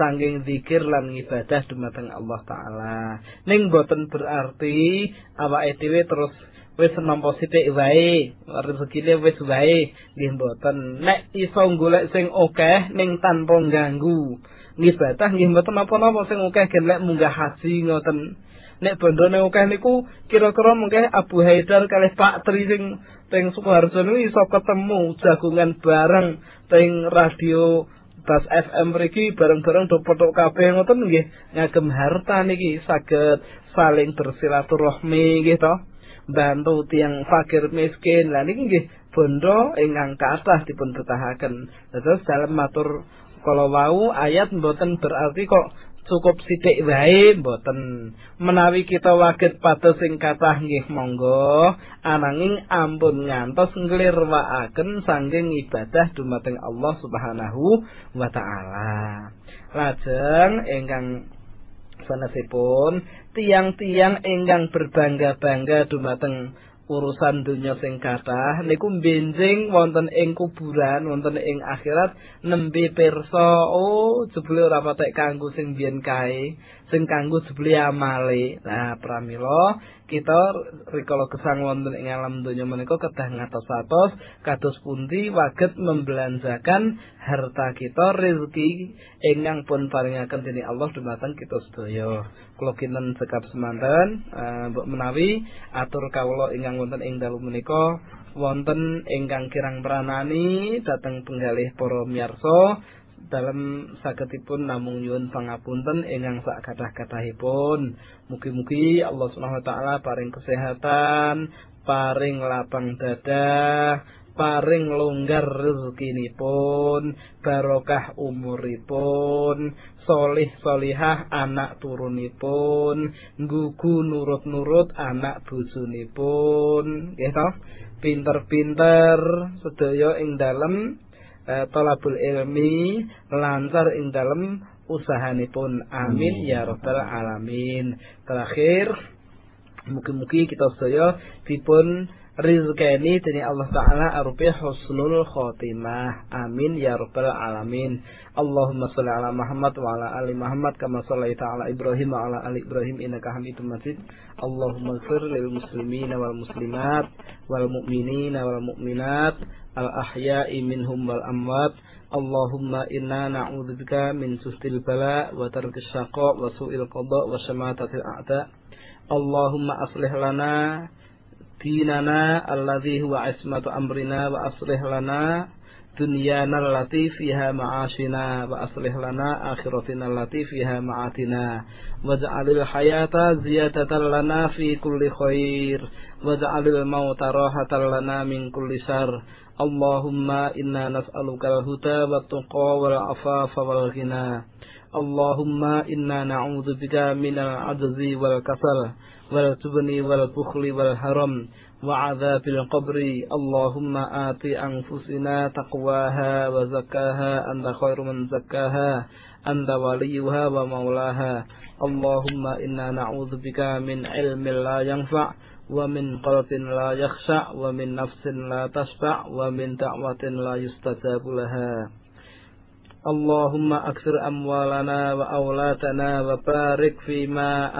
saking zikir lan ibadah dumateng Allah taala. Ning boten berarti awake dhewe terus wis nampa sithik wae rezekine wis wae nggih mboten. Nek iso golek sing akeh ning tanpa ganggu ngibadah nggih mboten napa-napa sing akeh gen lek munggah haji ngoten. Nek bondone akeh niku kira-kira mungkin Abu Haidar kalih Pak Tri sing teng Sukoharjo niku iso ketemu jagungan bareng teng radio Bas FM mriki bareng-bareng do potok kabeh ngoten nggih. Ngagem harta niki saged saling bersilaturahmi nggih to. Bantu tiang fakir miskin. Lah niki nggih bondo ingkang kathah dipun betahaken terus dalam matur kalau wau ayat mboten berarti kok cukup sithik wae mboten. Menawi kita waget pados sing kathah nggih monggo ananging ampun ngantos nglirwakaken saking ibadah dumateng Allah Subhanahu wa taala. Lajeng ingkang sanesipun tiang-tiang ingkang berbangga-bangga dumateng urusan dunia sing kathah niku benjing wonten ing kuburan wonten ing akhirat nembe pirsa oh jebule ora patek kanggo sing biyen kae sing kanggo jebule amale. Nah pramila kita rikala kesang wonten ing alam donya menika kedah ngatos-atos kados pundi waget membelanjakan harta kita rezeki ingkang pun paringaken dening Allah dumateng kita sedaya. Kula kinten sekap semanten uh, menawi atur kawula ingkang wonten ing dalu menika. Wonten ingkang kirang pranani dhateng penggalih para miyarsa dalam saketipun namung nyuwun pangapunten ingkang sak kathah-kathahipun. Mugi-mugi Allah Subhanahu wa taala paring kesehatan, paring lapang dada, paring longgar rezekinipun, barokah umuripun, solih solihah anak turunipun, gugu nurut-nurut anak bojonipun, nggih to? Pinter-pinter sedaya ing dalem eh, talabul ilmi lancar ing dalam usahanipun. Amin ya rabbal alamin. Terakhir mugi-mugi kita sedaya dipun rizkeni dari Allah Ta'ala arupi husnul khotimah. Amin ya rabbal alamin. Allahumma salli ala Muhammad wa ala ali Muhammad kama sallaita ala Ibrahim wa ala ali Ibrahim innaka Hamidum Majid. Allahumma ighfir lil muslimina wal muslimat wal mu'minina wal mu'minat al ahya'i minhum wal amwat. Allahumma inna na'udzubika min sustil bala wa tarkis syaqa wa su'il qada wa syamatatil a'da. Allahumma aslih lana ديننا الذي هو عصمة أمرنا وأصلح لنا دنيانا التي فيها معاشنا وأصلح لنا آخرتنا التي فيها معاتنا واجعل الحياة زيادة لنا في كل خير واجعل الموت راحة لنا من كل شر اللهم إنا نسألك الهدى والتقى والعفاف والغنى اللهم إنا نعوذ بك من العجز والكسل ولا تبني ولا البخل ولا الحرم وعذاب القبر. اللهم آت أنفسنا تقواها وزكاها. أنت خير من زكاها. أنت وليها ومولاها. اللهم إنا نعوذ بك من علم لا ينفع ومن قلب لا يخشع ومن نفس لا تشبع ومن دعوة لا يستجاب لها. اللهم أكثر أموالنا وأولادنا وبارك فيما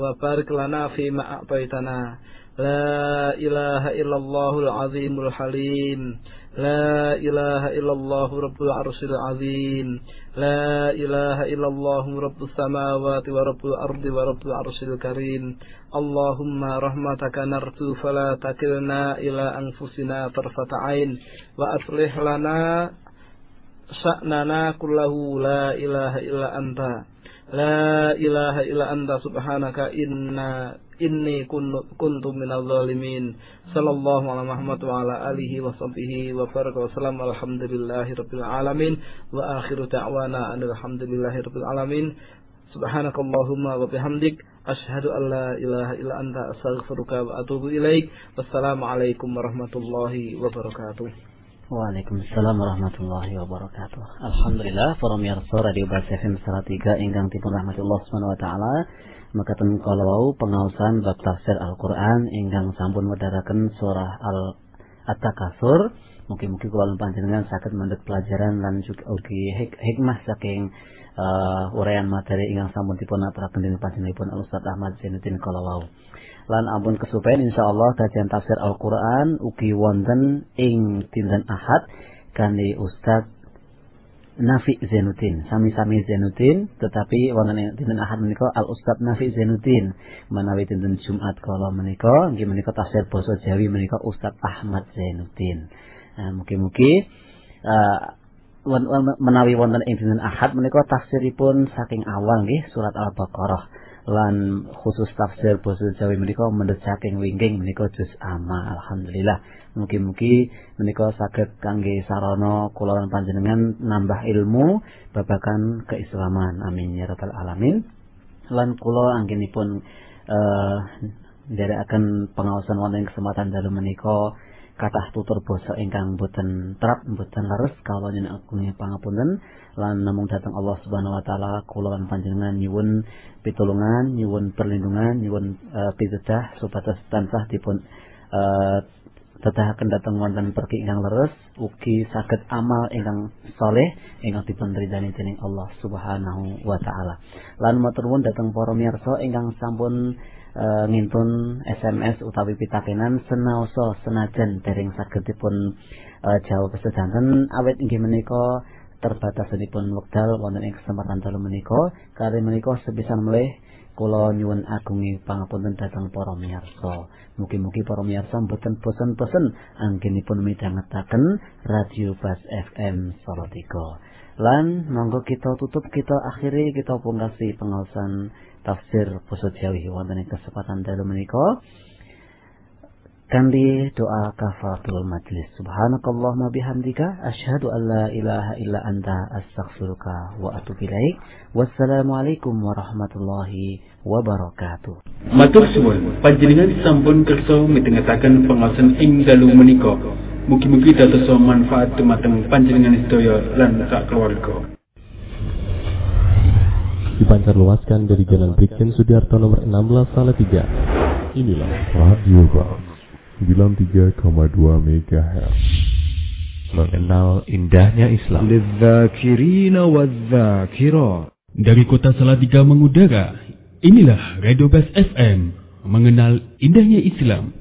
وبارك لنا فيما أعطيتنا. لا إله إلا الله العظيم الحليم. لا إله إلا الله رب العرش العظيم. لا إله إلا الله رب السماوات ورب الأرض ورب العرش الكريم. اللهم رحمتك نرجو فلا تكلنا إلى أنفسنا طرفة عين. وأصلح لنا sya'nana kullahu la ilaha illa anta. La ilaha illa anta subhanaka inna inni kuntu minal zalimin. Sallallahu ala muhammad wa ala alihi wa sahbihi wa baraka wa salam. Alhamdulillahi rabbil alamin. Wa akhiru da'wana alhamdulillahi rabbil alamin. Subhanakallahumma wa bihamdik. Ashhadu an la ilaha illa anta astaghfiruka wa atubu ilaik. Wassalamu alaikum warahmatullahi wabarakatuh Waalaikumsalam warahmatullahi wabarakatuh. Alhamdulillah para miyarsa Radio Bas FM Salatiga ingkang dipun rahmatullah subhanahu wa taala mekaten kala wau pengaosan bab tafsir Al-Qur'an ingkang sampun wedharaken surah Al At-Takasur. Mungkin-mungkin kula panjenengan saged mendhet pelajaran lan juga ugi hik hikmah saking uh, uraian materi ingkang sampun dipun aturaken dening panjenenganipun Al Ustaz Ahmad Zainuddin kala wau lan ampun kesupen insyaallah kajian tafsir Al-Qur'an ugi wonten ing dinten Ahad. Kanthi Ustaz Nafi Zainuddin, sami-sami Zainuddin, tetapi wonten ing dinten Ahad menika Al Ustaz Nafi Zainuddin, menawi dinten Jumat kala menika nggih menika tafsir basa Jawi menika Ustaz Ahmad Zainuddin. Nah, mugi-mugi uh, menawi wonten ing dinten Ahad menika tafsiripun saking awal nggih surat Al-Baqarah lan khusus tafsir basa Jawa menika mendhet saking wingking menika juz ama alhamdulillah. Mugi-mugi menika saged kangge sarana kula lan panjenengan nambah ilmu babakan keislaman. Amin ya rabbal alamin. Lan kula anggenipun eh uh, akan pengawasan wonten kesempatan dalu menika kathah tutur basa ingkang boten trap boten leres nyuwun agung pangapunten lan namung datang Allah Subhanahu wa taala kula lan panjenengan nyuwun pitulungan nyuwun perlindungan nyuwun uh, pitudah supados tansah dipun uh, tedahaken dateng wonten pergi ingkang leres ugi saged amal ingkang soleh ingkang dipun ridani dening Allah Subhanahu wa taala. Lan matur nuwun dhateng para miyarsa ingkang sampun uh, ngintun SMS utawi pitakenan senaosa senajan dereng saged dipun uh, jawab sedanten. Awet inggih menika terbatasipun wekdal wonten ing kesempatan dalu menika. Kali menika sepisan melih kula nyuwun agungi pangapunten dhateng para miyarsa. Mugi-mugi para miyarsa mboten bosen-bosen anggenipun midhangetaken radio Bas FM Salatiga. Lan monggo kita tutup kita akhiri kita pungkasi pengawasan tafsir Jawi wonten ing kesempatan dalu menika. Kanthi doa kafaratul majlis. Subhanakallahumma bihamdika asyhadu an la ilaha illa anta astaghfiruka wa atubu ilaik. Wassalamu alaikum warahmatullahi wabarakatuh. Matur suwun. Panjenengan sampun kersa midhangetaken pengawasan ing dalu menika. Mugi-mugi dados manfaat dumateng panjenengan sedaya lan sak keluarga dipancar luaskan dari Jalan Brigjen Sudiarto nomor 16 Salatiga. Inilah Radio Bang. 93,2 MHz mengenal indahnya Islam. Dari kota Salatiga mengudara, inilah Radio Bas FM mengenal indahnya Islam.